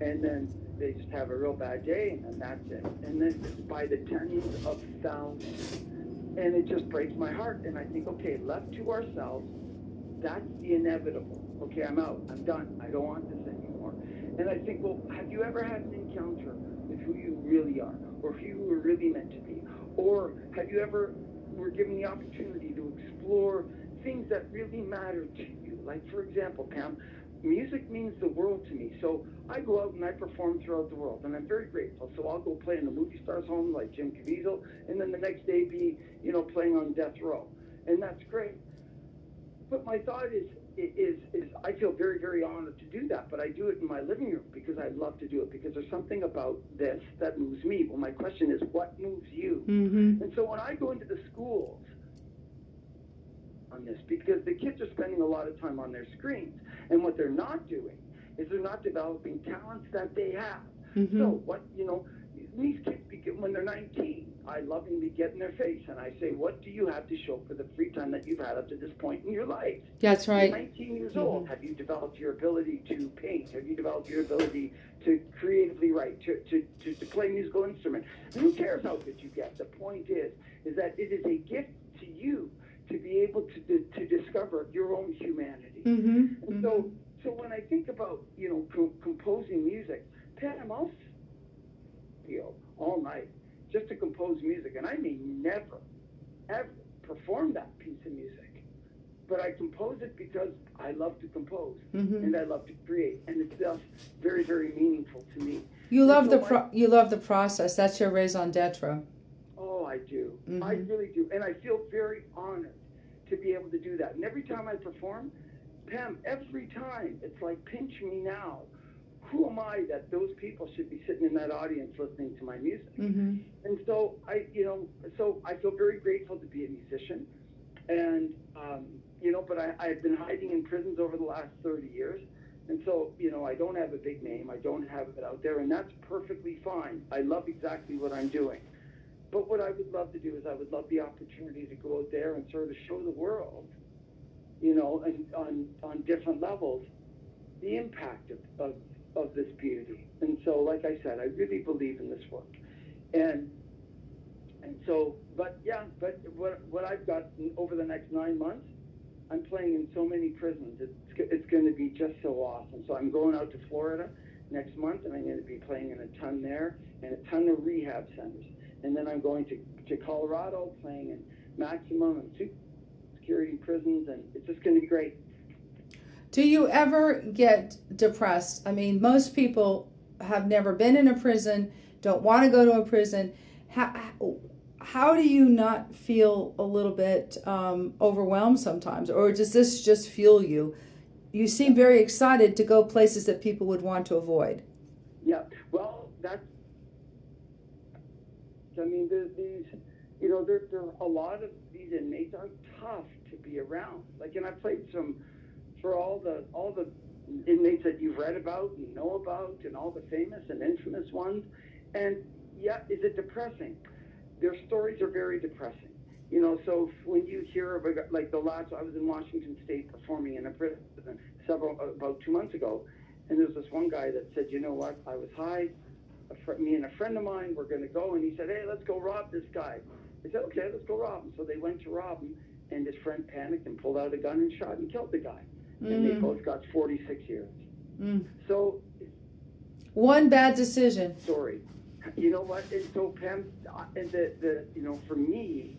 Speaker 2: and then they just have a real bad day, and then that's it. And then by the tens of thousands, and it just breaks my heart. And I think, okay, left to ourselves, that's the inevitable. Okay, I'm out. I'm done. I don't want this anymore. And I think, well, have you ever had an encounter with who you really are, or who you were really meant to be, or have you ever were given the opportunity to explore things that really matter to you. Like, for example, Pam, music means the world to me. So I go out and I perform throughout the world, and I'm very grateful. So I'll go play in the movie stars' home like Jim Caviezel, and then the next day be, you know, playing on death row, and that's great. But my thought is, is, is I feel very, very honored to do that. But I do it in my living room because I love to do it because there's something about this that moves me. Well, my question is, what moves you?
Speaker 1: Mm-hmm.
Speaker 2: And so when I go into the schools on this, because the kids are spending a lot of time on their screens, and what they're not doing is they're not developing talents that they have.
Speaker 1: Mm-hmm.
Speaker 2: So what you know, these kids begin when they're 19. I lovingly get in their face and I say, "What do you have to show for the free time that you've had up to this point in your life?"
Speaker 1: That's
Speaker 2: You're
Speaker 1: right.
Speaker 2: 19 years old. Have you developed your ability to paint? Have you developed your ability to creatively write, to, to, to, to play musical instrument? Who cares how good you get? The point is, is that it is a gift to you to be able to, to, to discover your own humanity.
Speaker 1: Mm-hmm.
Speaker 2: And so, so when I think about you know co- composing music, Pam, I'll feel all night just to compose music, and I may never, ever perform that piece of music, but I compose it because I love to compose
Speaker 1: Mm-hmm.
Speaker 2: and I love to create, and it's just very, very meaningful to me.
Speaker 1: You love the
Speaker 2: So
Speaker 1: pro- you love the process. That's your raison d'être.
Speaker 2: I do.
Speaker 1: Mhm.
Speaker 2: I really do. And I feel very honored to be able to do that. And every time I perform, Pam, every time it's like pinch me now. Who am I that those people should be sitting in that audience listening to my music?
Speaker 1: Mm-hmm.
Speaker 2: And so I, you know, so I feel very grateful to be a musician. And, um, you know, but I, I've been hiding in prisons over the last 30 years. And so, you know, I don't have a big name. I don't have it out there. And that's perfectly fine. I love exactly what I'm doing. But what I would love to do is I would love the opportunity to go out there and sort of show the world, you know, and on, on different levels, the impact of, of, of this beauty. And so, like I said, I really believe in this work. And and so, but yeah, but what, what I've got over the next nine months, I'm playing in so many prisons. It's, it's going to be just so awesome. So I'm going out to Florida next month, and I'm going to be playing in a ton there and a ton of rehab centers. And then I'm going to, to Colorado, playing in maximum and security prisons, and it's just going to be great.
Speaker 1: Do you ever get depressed? I mean, most people have never been in a prison, don't want to go to a prison. How, how do you not feel a little bit um, overwhelmed sometimes? Or does this just fuel you? You seem very excited to go places that people would want to avoid.
Speaker 2: Yeah, well, that's. I mean, there's these, you know, there, there a lot of these inmates are tough to be around. Like, and I played some for all the all the inmates that you've read about and know about, and all the famous and infamous ones. And yeah, is it depressing? Their stories are very depressing. You know, so when you hear of a, like the last, I was in Washington State performing in a prison several about two months ago, and there's this one guy that said, you know what, I was high. A fr- me and a friend of mine were going to go, and he said, hey, let's go rob this guy. I said, okay, let's go rob him. So they went to rob him, and his friend panicked and pulled out a gun and shot and killed the guy. And they
Speaker 1: Mm.
Speaker 2: both got 46 years.
Speaker 1: Mm.
Speaker 2: So
Speaker 1: One bad decision.
Speaker 2: Sorry, You know what? And so Pam, and the, the you know for me,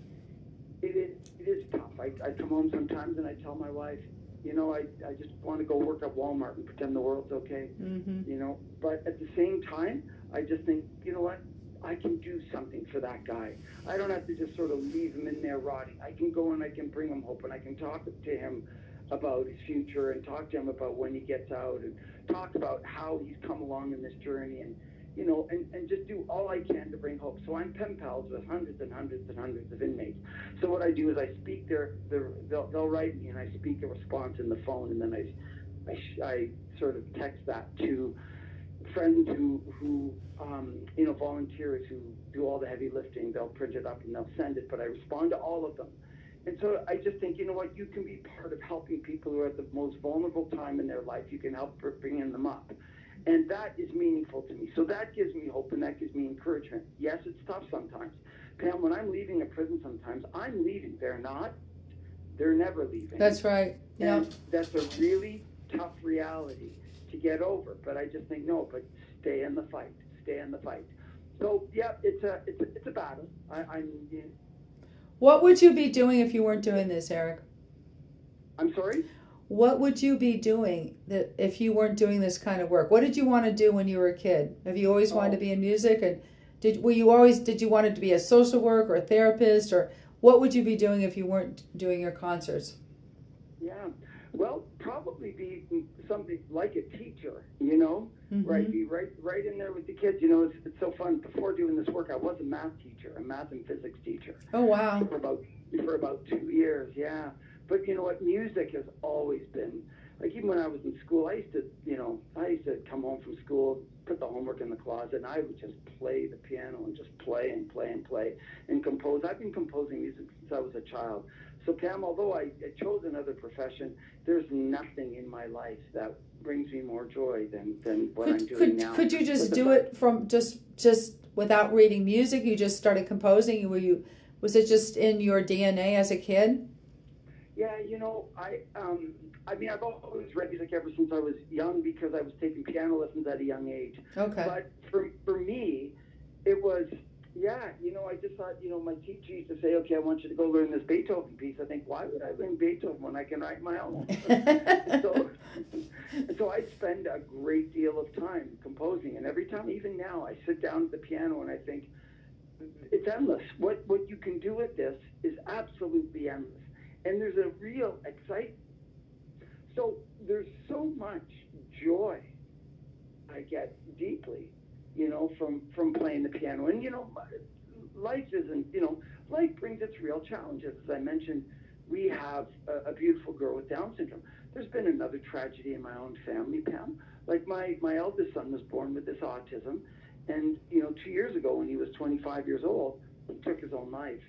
Speaker 2: it is it is tough. I, I come home sometimes and I tell my wife, you know, I, I just want to go work at Walmart and pretend the world's okay.
Speaker 1: Mm-hmm.
Speaker 2: You know, but at the same time, I just think, you know what? I can do something for that guy. I don't have to just sort of leave him in there rotting. I can go and I can bring him hope and I can talk to him about his future and talk to him about when he gets out and talk about how he's come along in this journey and you know and, and just do all I can to bring hope. So I'm pen pals with hundreds and hundreds and hundreds of inmates. So what I do is I speak their, their they'll, they'll write me and I speak a response in the phone and then I I, I sort of text that to friends who who um, you know volunteers who do all the heavy lifting. They'll print it up and they'll send it. But I respond to all of them. And so I just think, you know what, you can be part of helping people who are at the most vulnerable time in their life. You can help bringing them up. And that is meaningful to me. So that gives me hope and that gives me encouragement. Yes, it's tough sometimes. Pam, when I'm leaving a prison sometimes, I'm leaving. They're not. They're never leaving.
Speaker 1: That's right. Yeah.
Speaker 2: And that's a really tough reality to get over. But I just think, no, but stay in the fight. Stay in the fight. So, yeah, it's a, it's a, it's a battle. I, I'm, you know,
Speaker 1: What would you be doing if you weren't doing this, Eric?
Speaker 2: I'm sorry?
Speaker 1: What would you be doing that if you weren't doing this kind of work? What did you want to do when you were a kid? Have you always wanted to
Speaker 2: Oh.
Speaker 1: be in music and did were you always did you wanted to be a social worker or a therapist or what would you be doing if you weren't doing your concerts?
Speaker 2: Yeah. Well, probably be something like a teacher, you know?
Speaker 1: Mhm.
Speaker 2: Right, be right, right in there with the kids. You know, it's, it's so fun. Before doing this work, I was a math teacher, a math and physics teacher.
Speaker 1: Oh wow.
Speaker 2: for about for about two years. Yeah, but you know what? Music has always been like even when I was in school, I used to you know I used to come home from school, put the homework in the closet, and I would just play the piano and just play and play and play and compose. I've been composing music since I was a child. So Pam, although I, I chose another profession, there's nothing in my life that brings me more joy than, than what I'm doing
Speaker 1: could,
Speaker 2: now.
Speaker 1: could you just do
Speaker 2: fact-
Speaker 1: it from just just without reading music? You just started composing. Were you was it just in your DNA as a kid?
Speaker 2: Yeah, you know, I um, I mean, I've always read music ever since I was young because I was taking piano lessons at a young age.
Speaker 1: Okay.
Speaker 2: But for for me, it was yeah, you know, I just thought, you know, my teacher used to say, okay, I want you to go learn this Beethoven piece. I think, why would I learn Beethoven when I can write my own? so, and so I spend a great deal of time composing, and every time, even now, I sit down at the piano and I think, it's endless. What what you can do with this is absolutely endless, and there's a real excitement. So there's so much joy I get deeply, you know, from from playing the piano. And you know, life isn't, you know, life brings its real challenges. As I mentioned, we have a, a beautiful girl with Down syndrome. There's been another tragedy in my own family, Pam. Like my my eldest son was born with this autism, and you know, two years ago when he was 25 years old, he took his own life.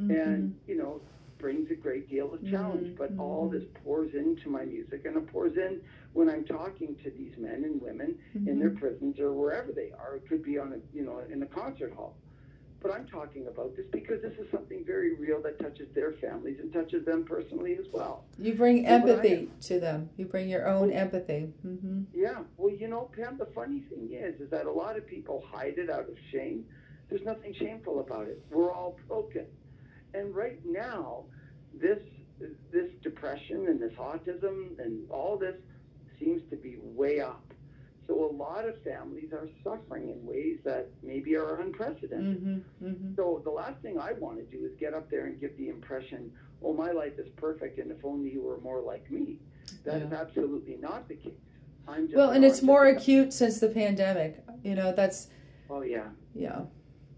Speaker 2: Mm-hmm. And you know, brings a great deal of challenge. Mm-hmm. But all this pours into my music, and it pours in when I'm talking to these men and women mm-hmm. in their mm-hmm. prisons or wherever they are. It could be on a you know in a concert hall. But I'm talking about this because this is something very real that touches their families and touches them personally as well.
Speaker 1: You bring empathy to them. You bring your own empathy.
Speaker 2: Mm-hmm. Yeah. Well, you know, Pam, the funny thing is, is that a lot of people hide it out of shame. There's nothing shameful about it. We're all broken. And right now, this this depression and this autism and all this seems to be way up. So a lot of families are suffering in ways that maybe are unprecedented. Mm-hmm, mm-hmm. So the last thing I want to do is get up there and give the impression, "Oh, my life is perfect, and if only you were more like me." That yeah. is absolutely not the case.
Speaker 1: I'm well, and it's more acute since the pandemic. You know, that's.
Speaker 2: Oh yeah.
Speaker 1: Yeah,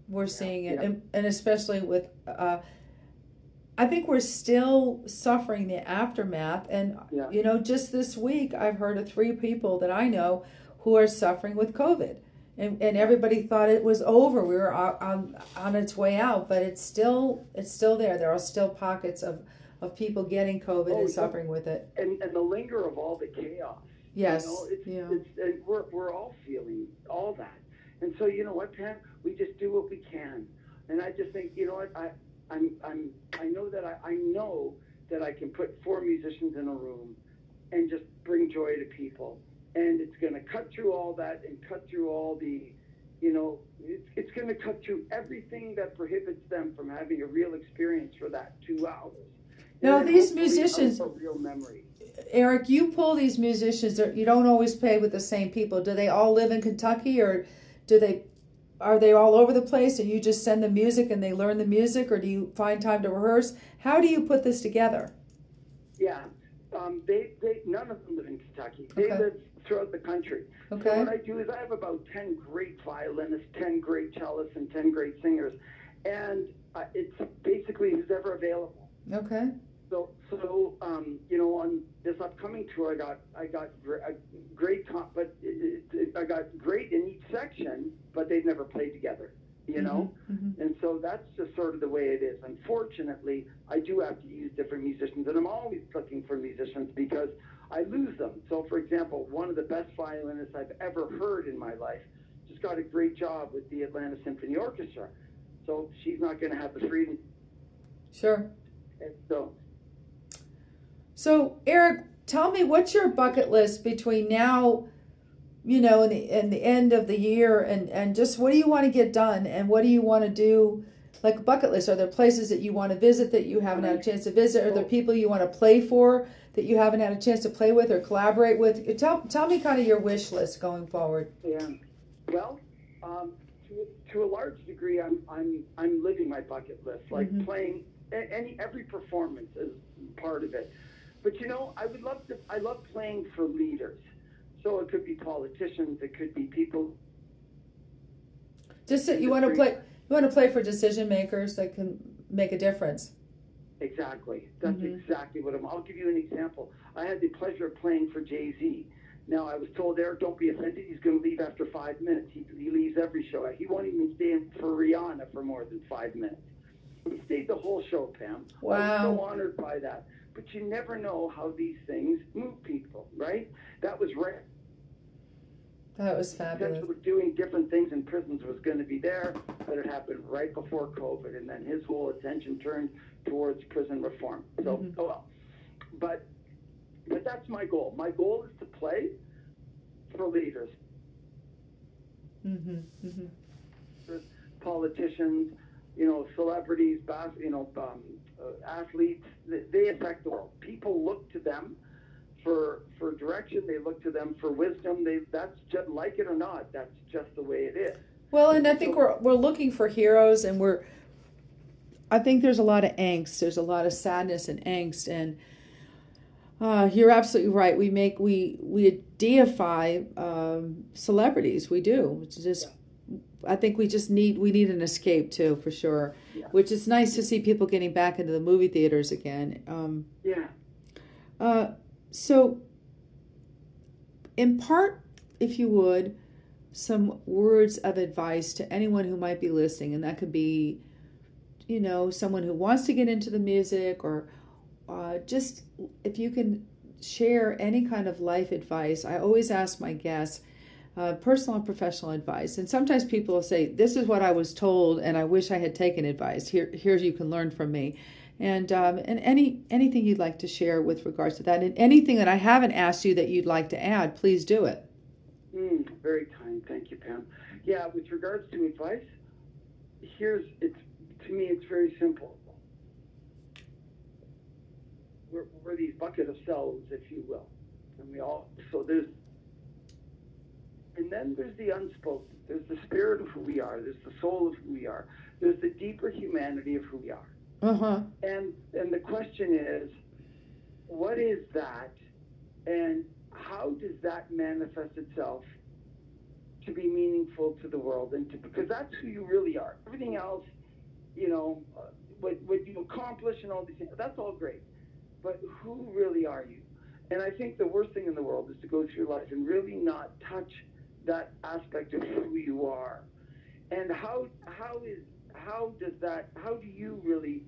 Speaker 1: we're yeah, seeing it, yeah. and, and, especially with. Uh, I think we're still suffering the aftermath. And, yeah. you know, just this week, I've heard of three people that I know who are suffering with COVID. And, and everybody thought it was over. We were on, on its way out, but it's still it's still there. There are still pockets of, of people getting COVID oh, and suffering with it.
Speaker 2: And, and the linger of all the chaos.
Speaker 1: Yes.
Speaker 2: You know, it's, yeah. It's, and we're, we're all feeling all that. And so, you know what, Pam? We just do what we can. And I just think, you know what, I, I'm, I'm, I know that I, I know that I can put four musicians in a room and just bring joy to people. And it's going to cut through all that and cut through all the, you know, it's, it's going to cut through everything that prohibits them from having a real experience for that two hours.
Speaker 1: Now, these musicians,
Speaker 2: real memory.
Speaker 1: Eric, you pull these musicians, you don't always play with the same people. Do they all live in Kentucky or do they are they all over the place? And you just send the music and they learn the music or do you find time to rehearse? How do you put this together?
Speaker 2: Yeah um, they, they none of them live in kentucky. They okay. live throughout the country.
Speaker 1: Okay.
Speaker 2: so what i do is i have about 10 great violinists 10 great cellists and 10 great singers. And uh, it's basically who's ever available.
Speaker 1: Okay
Speaker 2: so, so um, you know, on this upcoming tour, I got I got a great, comp, but it, it, I got great in each section, but they've never played together. You know, mm-hmm, mm-hmm. and so that's just sort of the way it is. Unfortunately, I do have to use different musicians, and I'm always looking for musicians because I lose them. So, for example, one of the best violinists I've ever heard in my life just got a great job with the Atlanta Symphony Orchestra. So she's not going to have the freedom.
Speaker 1: Sure.
Speaker 2: And so
Speaker 1: so, Eric, tell me what's your bucket list between now, you know, and the, and the end of the year, and, and just what do you want to get done, and what do you want to do? Like bucket list, are there places that you want to visit that you haven't had a chance to visit? Are there people you want to play for that you haven't had a chance to play with or collaborate with? Tell, tell me kind of your wish list going forward.
Speaker 2: Yeah. Well, um, to, to a large degree, I'm, I'm, I'm living my bucket list, like mm-hmm. playing any every performance is part of it. But you know, I would love to. I love playing for leaders. So it could be politicians. It could be people.
Speaker 1: Just you want to play. You want to play for decision makers that can make a difference.
Speaker 2: Exactly. That's mm-hmm. exactly what I'm. I'll give you an example. I had the pleasure of playing for Jay Z. Now I was told, Eric, don't be offended. He's going to leave after five minutes. He, he leaves every show. He won't even stay in for Rihanna for more than five minutes. He stayed the whole show, Pam.
Speaker 1: Wow. I
Speaker 2: was so honored by that but you never know how these things move people, right? That was rare.
Speaker 1: That was fabulous.
Speaker 2: Potential doing different things in prisons was going to be there, but it happened right before COVID, and then his whole attention turned towards prison reform. So, mm-hmm. oh well. But, but that's my goal. My goal is to play for leaders,
Speaker 1: mm-hmm. Mm-hmm.
Speaker 2: politicians, you know, celebrities, you know, um, athletes, they affect the world. People look to them for for direction. They look to them for wisdom. They that's just like it or not. That's just the way it is.
Speaker 1: Well, and I think we're we're looking for heroes, and we're. I think there's a lot of angst. There's a lot of sadness and angst, and uh, you're absolutely right. We make we we deify um, celebrities. We do. It's just. I think we just need we need an escape too, for sure.
Speaker 2: Yeah.
Speaker 1: Which is nice to see people getting back into the movie theaters again. Um,
Speaker 2: Yeah.
Speaker 1: uh, so, impart, if you would, some words of advice to anyone who might be listening, and that could be, you know, someone who wants to get into the music, or uh, just if you can share any kind of life advice. I always ask my guests. Uh, personal and professional advice, and sometimes people will say, "This is what I was told, and I wish I had taken advice. Here, here's you can learn from me." and um, and any anything you'd like to share with regards to that, and anything that I haven't asked you that you'd like to add, please do it.
Speaker 2: Mm, very kind, thank you, Pam. Yeah, with regards to advice, here's it's to me it's very simple. We're, we're these bucket of cells, if you will, and we all so there's and then there's the unspoken. There's the spirit of who we are. There's the soul of who we are. There's the deeper humanity of who we are.
Speaker 1: Uh huh.
Speaker 2: And and the question is, what is that, and how does that manifest itself to be meaningful to the world, and to, because that's who you really are. Everything else, you know, uh, what what you accomplish and all these things, that's all great, but who really are you? And I think the worst thing in the world is to go through life and really not touch that aspect of who you are. And how how is how does that how do you really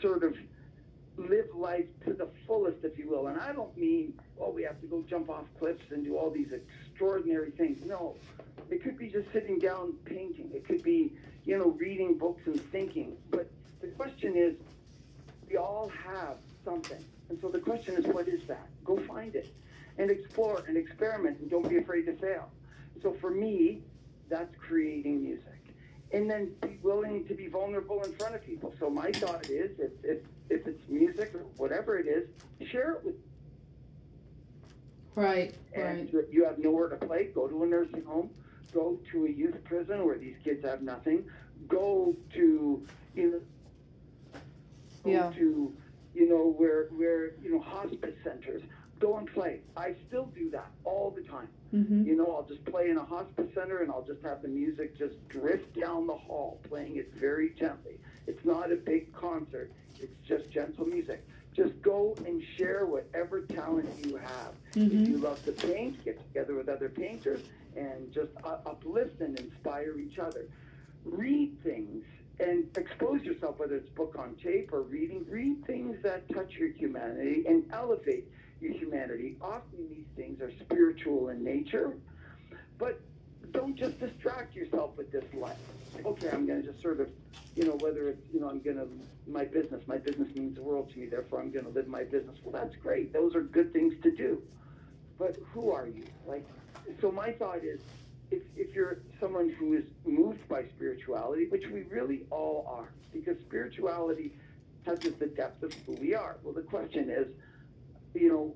Speaker 2: sort of live life to the fullest, if you will? And I don't mean oh we have to go jump off cliffs and do all these extraordinary things. No, it could be just sitting down painting. It could be you know reading books and thinking. But the question is, we all have something, and so the question is, what is that? Go find it and explore and experiment, and don't be afraid to fail. So for me, that's creating music. And then be willing to be vulnerable in front of people. So my thought is, if, if, if it's music or whatever it is, share it with.
Speaker 1: Right.
Speaker 2: And
Speaker 1: Right.
Speaker 2: you have nowhere to play, go to a nursing home, go to a youth prison where these kids have nothing, go to you know, go
Speaker 1: Yeah.
Speaker 2: to you know where where you know hospice centers. Go and play. I still do that all the time.
Speaker 1: Mm-hmm.
Speaker 2: You know, I'll just play in a hospice center and I'll just have the music just drift down the hall, playing it very gently. It's not a big concert, it's just gentle music. Just go and share whatever talent you have.
Speaker 1: Mhm.
Speaker 2: If you love to paint, get together with other painters and just uplift and inspire each other. Read things and expose yourself, whether it's book on tape or reading. Read things that touch your humanity and elevate your humanity. Often these things are spiritual in nature, but don't just distract yourself with this life. Okay, I'm going to just sort of, you know, whether it's, you know, I'm going to, my business, my business means the world to me, therefore I'm going to live my business. Well, that's great. Those are good things to do. But who are you? Like, so my thought is, if, if you're someone who is moved by spirituality, which we really all are, because spirituality touches the depth of who we are. Well, the question is, you know,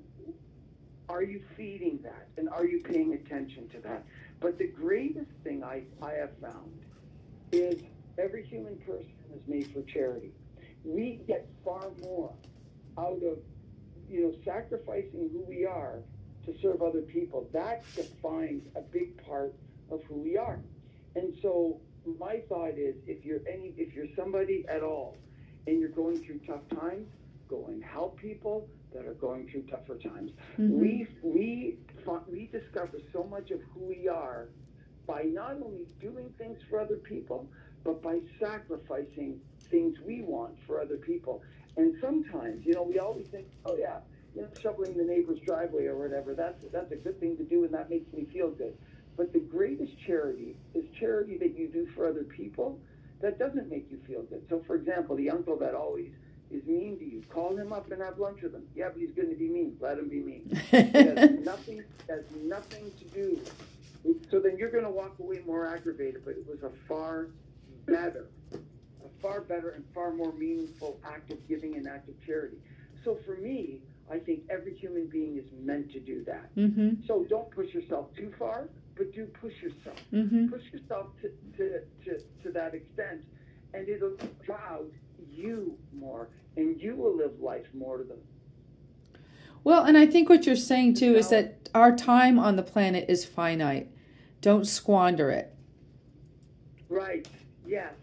Speaker 2: are you feeding that and are you paying attention to that? But the greatest thing I, I have found is every human person is made for charity. We get far more out of, you know, sacrificing who we are to serve other people. That defines a big part of who we are. And so my thought is if you're any if you're somebody at all and you're going through tough times, go and help people that are going through tougher times.
Speaker 1: Mhm.
Speaker 2: We we we discover so much of who we are by not only doing things for other people, but by sacrificing things we want for other people. And sometimes, you know, we always think, oh yeah, you know, shoveling the neighbor's driveway or whatever, that's that's a good thing to do and that makes me feel good. But the greatest charity is charity that you do for other people that doesn't make you feel good. So for example, the uncle that always is mean to you, call him up and have lunch with him. Yeah, but he's going to be mean. Let him be mean. It has nothing has nothing to do. So then you're going to walk away more aggravated, but it was a far better, a far better and far more meaningful act of giving and act of charity. So for me, I think every human being is meant to do that.
Speaker 1: Mm-hmm.
Speaker 2: So don't push yourself too far, but do push yourself.
Speaker 1: Mm-hmm.
Speaker 2: Push yourself to, to, to, to that extent, and it'll cloud you more, and you will live life more to them.
Speaker 1: Well, and I think what you're saying too is that our time on the planet is finite. Don't squander it.
Speaker 2: Right. Yes.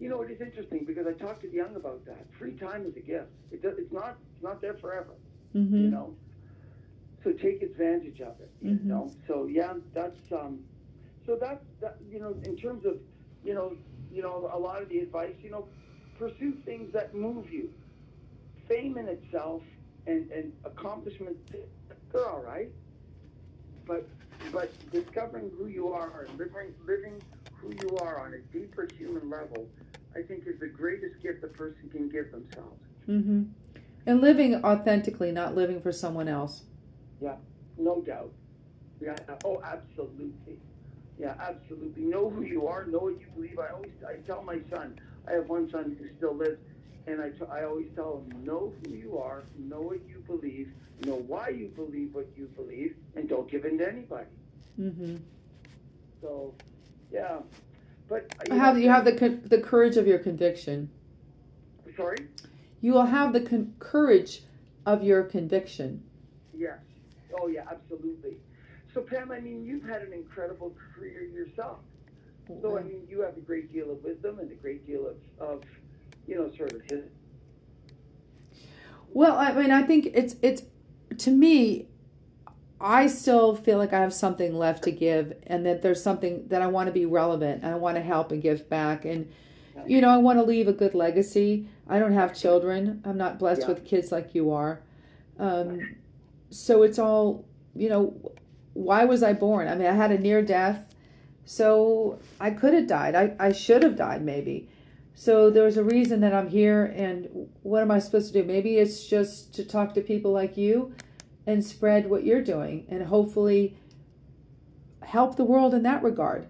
Speaker 2: You know, it is interesting because I talked to young about that. Free time is a gift. It does, it's not. It's not there forever.
Speaker 1: Mm-hmm.
Speaker 2: You know. So take advantage of it. You
Speaker 1: Mhm.
Speaker 2: know. So yeah, that's um. So that's that. You know, in terms of, you know, you know, a lot of the advice. You know, pursue things that move you. Fame in itself and and accomplishment, they're all right. But but discovering who you are and living living who you are on a deeper human level, I think is the greatest gift a person can give themselves.
Speaker 1: Mm-hmm. And living authentically, not living for someone else.
Speaker 2: Yeah, no doubt. Yeah. Oh, absolutely. Yeah, absolutely. Know who you are. Know what you believe. I always I tell my son. I have one son who still lives, and I, t- I always tell him, know who you are, know what you believe, know why you believe what you believe, and don't give in to anybody.
Speaker 1: Mm-hmm.
Speaker 2: So, yeah. But
Speaker 1: You have you have the con- the courage of your conviction.
Speaker 2: sorry.
Speaker 1: You will have the con- courage of your conviction.
Speaker 2: Yes. Oh, yeah, absolutely. So, Pam, I mean, you've had an incredible career yourself. So, I mean, you have a great deal of wisdom and a great deal of, of you know, sort of.
Speaker 1: Well, I mean, I think it's it's to me. I still feel like I have something left to give, and that there's something that I want to be relevant, and I want to help and give back, and you know, I want to leave a good legacy. I don't have children. I'm not blessed
Speaker 2: Yeah.
Speaker 1: with kids like you are. Um, so it's all, you know, why was I born? I mean, I had a near death, so I could have died. I, I should have died, maybe. So there was a reason that I'm here, and what am I supposed to do? Maybe it's just to talk to people like you and spread what you're doing and hopefully help the world in that regard.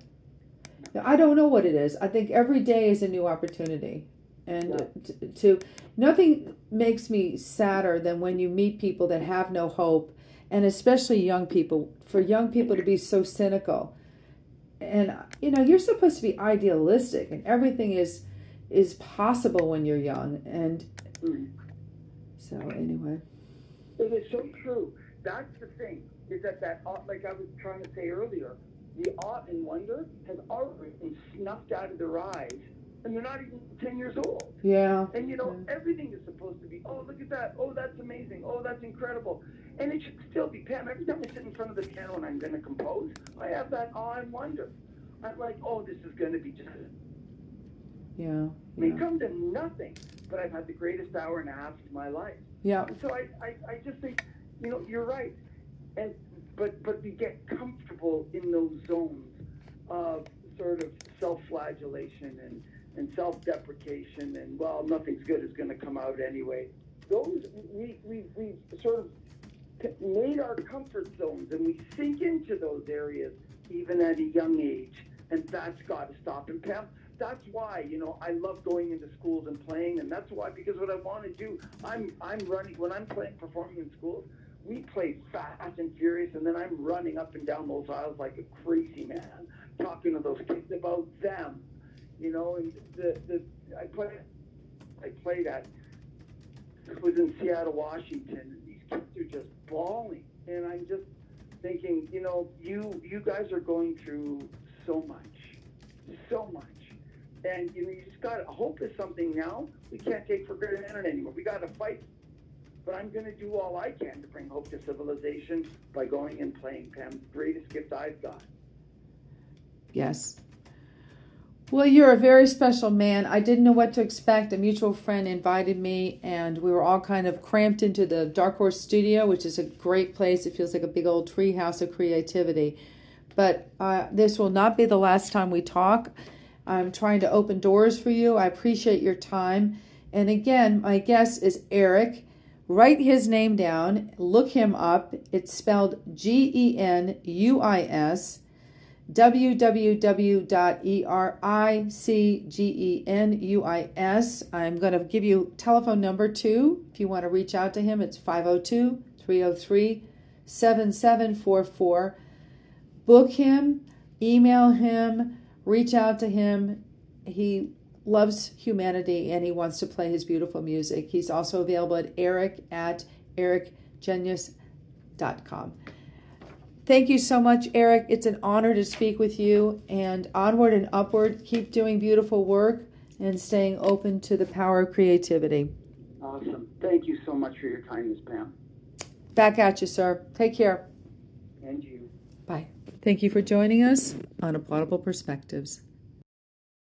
Speaker 1: Now, I don't know what it is. I think every day is a new opportunity. And to, to nothing makes me sadder than when you meet people that have no hope, and especially young people. For young people to be so cynical, and you know, you're supposed to be idealistic, and everything is is possible when you're young. And
Speaker 2: Mm.
Speaker 1: so, anyway,
Speaker 2: It is so true. That's the thing. Is that that like I was trying to say earlier, the awe and wonder has already been snuffed out of their eyes, and they're not even ten years old.
Speaker 1: yeah,
Speaker 2: And you know, everything is supposed to be, oh, look at that. Oh, that's amazing. Oh, that's incredible. And it should still be, Pam, every time I sit in front of the piano and I'm going to compose, I have that awe and wonder. I'm like, oh, this is going to be just,
Speaker 1: yeah,
Speaker 2: may
Speaker 1: yeah,
Speaker 2: come to nothing, but I've had the greatest hour and a half of my life.
Speaker 1: yeah.
Speaker 2: And so I, I, I just think, you know, you're right. And but but we get comfortable in those zones of sort of self-flagellation and, and self-deprecation and well, nothing's good is going to come out anyway. Those we we we sort of made our comfort zones and we sink into those areas even at a young age, and that's got to stop. And Pam, that's why you know I love going into schools and playing, and that's why because what I want to do, I'm I'm running when I'm playing performing in schools. We play fast and furious, and then I'm running up and down those aisles like a crazy man, talking to those kids about them, you know. And the the I played I played at was in Seattle, Washington, and these kids are just bawling, and I'm just thinking, you know, you you guys are going through so much, so much, and you know, you just got hope is something now we can't take for granted anymore. We got to fight. But I'm going to do all I can to bring hope to civilization by going and playing Pam's greatest gift I've got.
Speaker 1: Yes. Well, you're a very special man. I didn't know what to expect. A mutual friend invited me, and we were all kind of cramped into the Dark Horse Studio, which is a great place. It feels like a big old tree house of creativity. But uh, this will not be the last time we talk. I'm trying to open doors for you. I appreciate your time. And again, my guest is Eric. Write his name down, look him up. It's spelled G E N U I S. www.ericgenuis. I'm going to give you telephone number two. if you want to reach out to him. It's 502 303 7744. Book him, email him, reach out to him. He loves humanity and he wants to play his beautiful music. He's also available at eric at ericgenuis.com. Thank you so much, Eric. It's an honor to speak with you. And onward and upward, keep doing beautiful work and staying open to the power of creativity.
Speaker 2: Awesome. Thank you so much for your kindness, Pam.
Speaker 1: Back at you, sir. Take care.
Speaker 2: And you.
Speaker 1: Bye. Thank you for joining us on Applaudable Perspectives.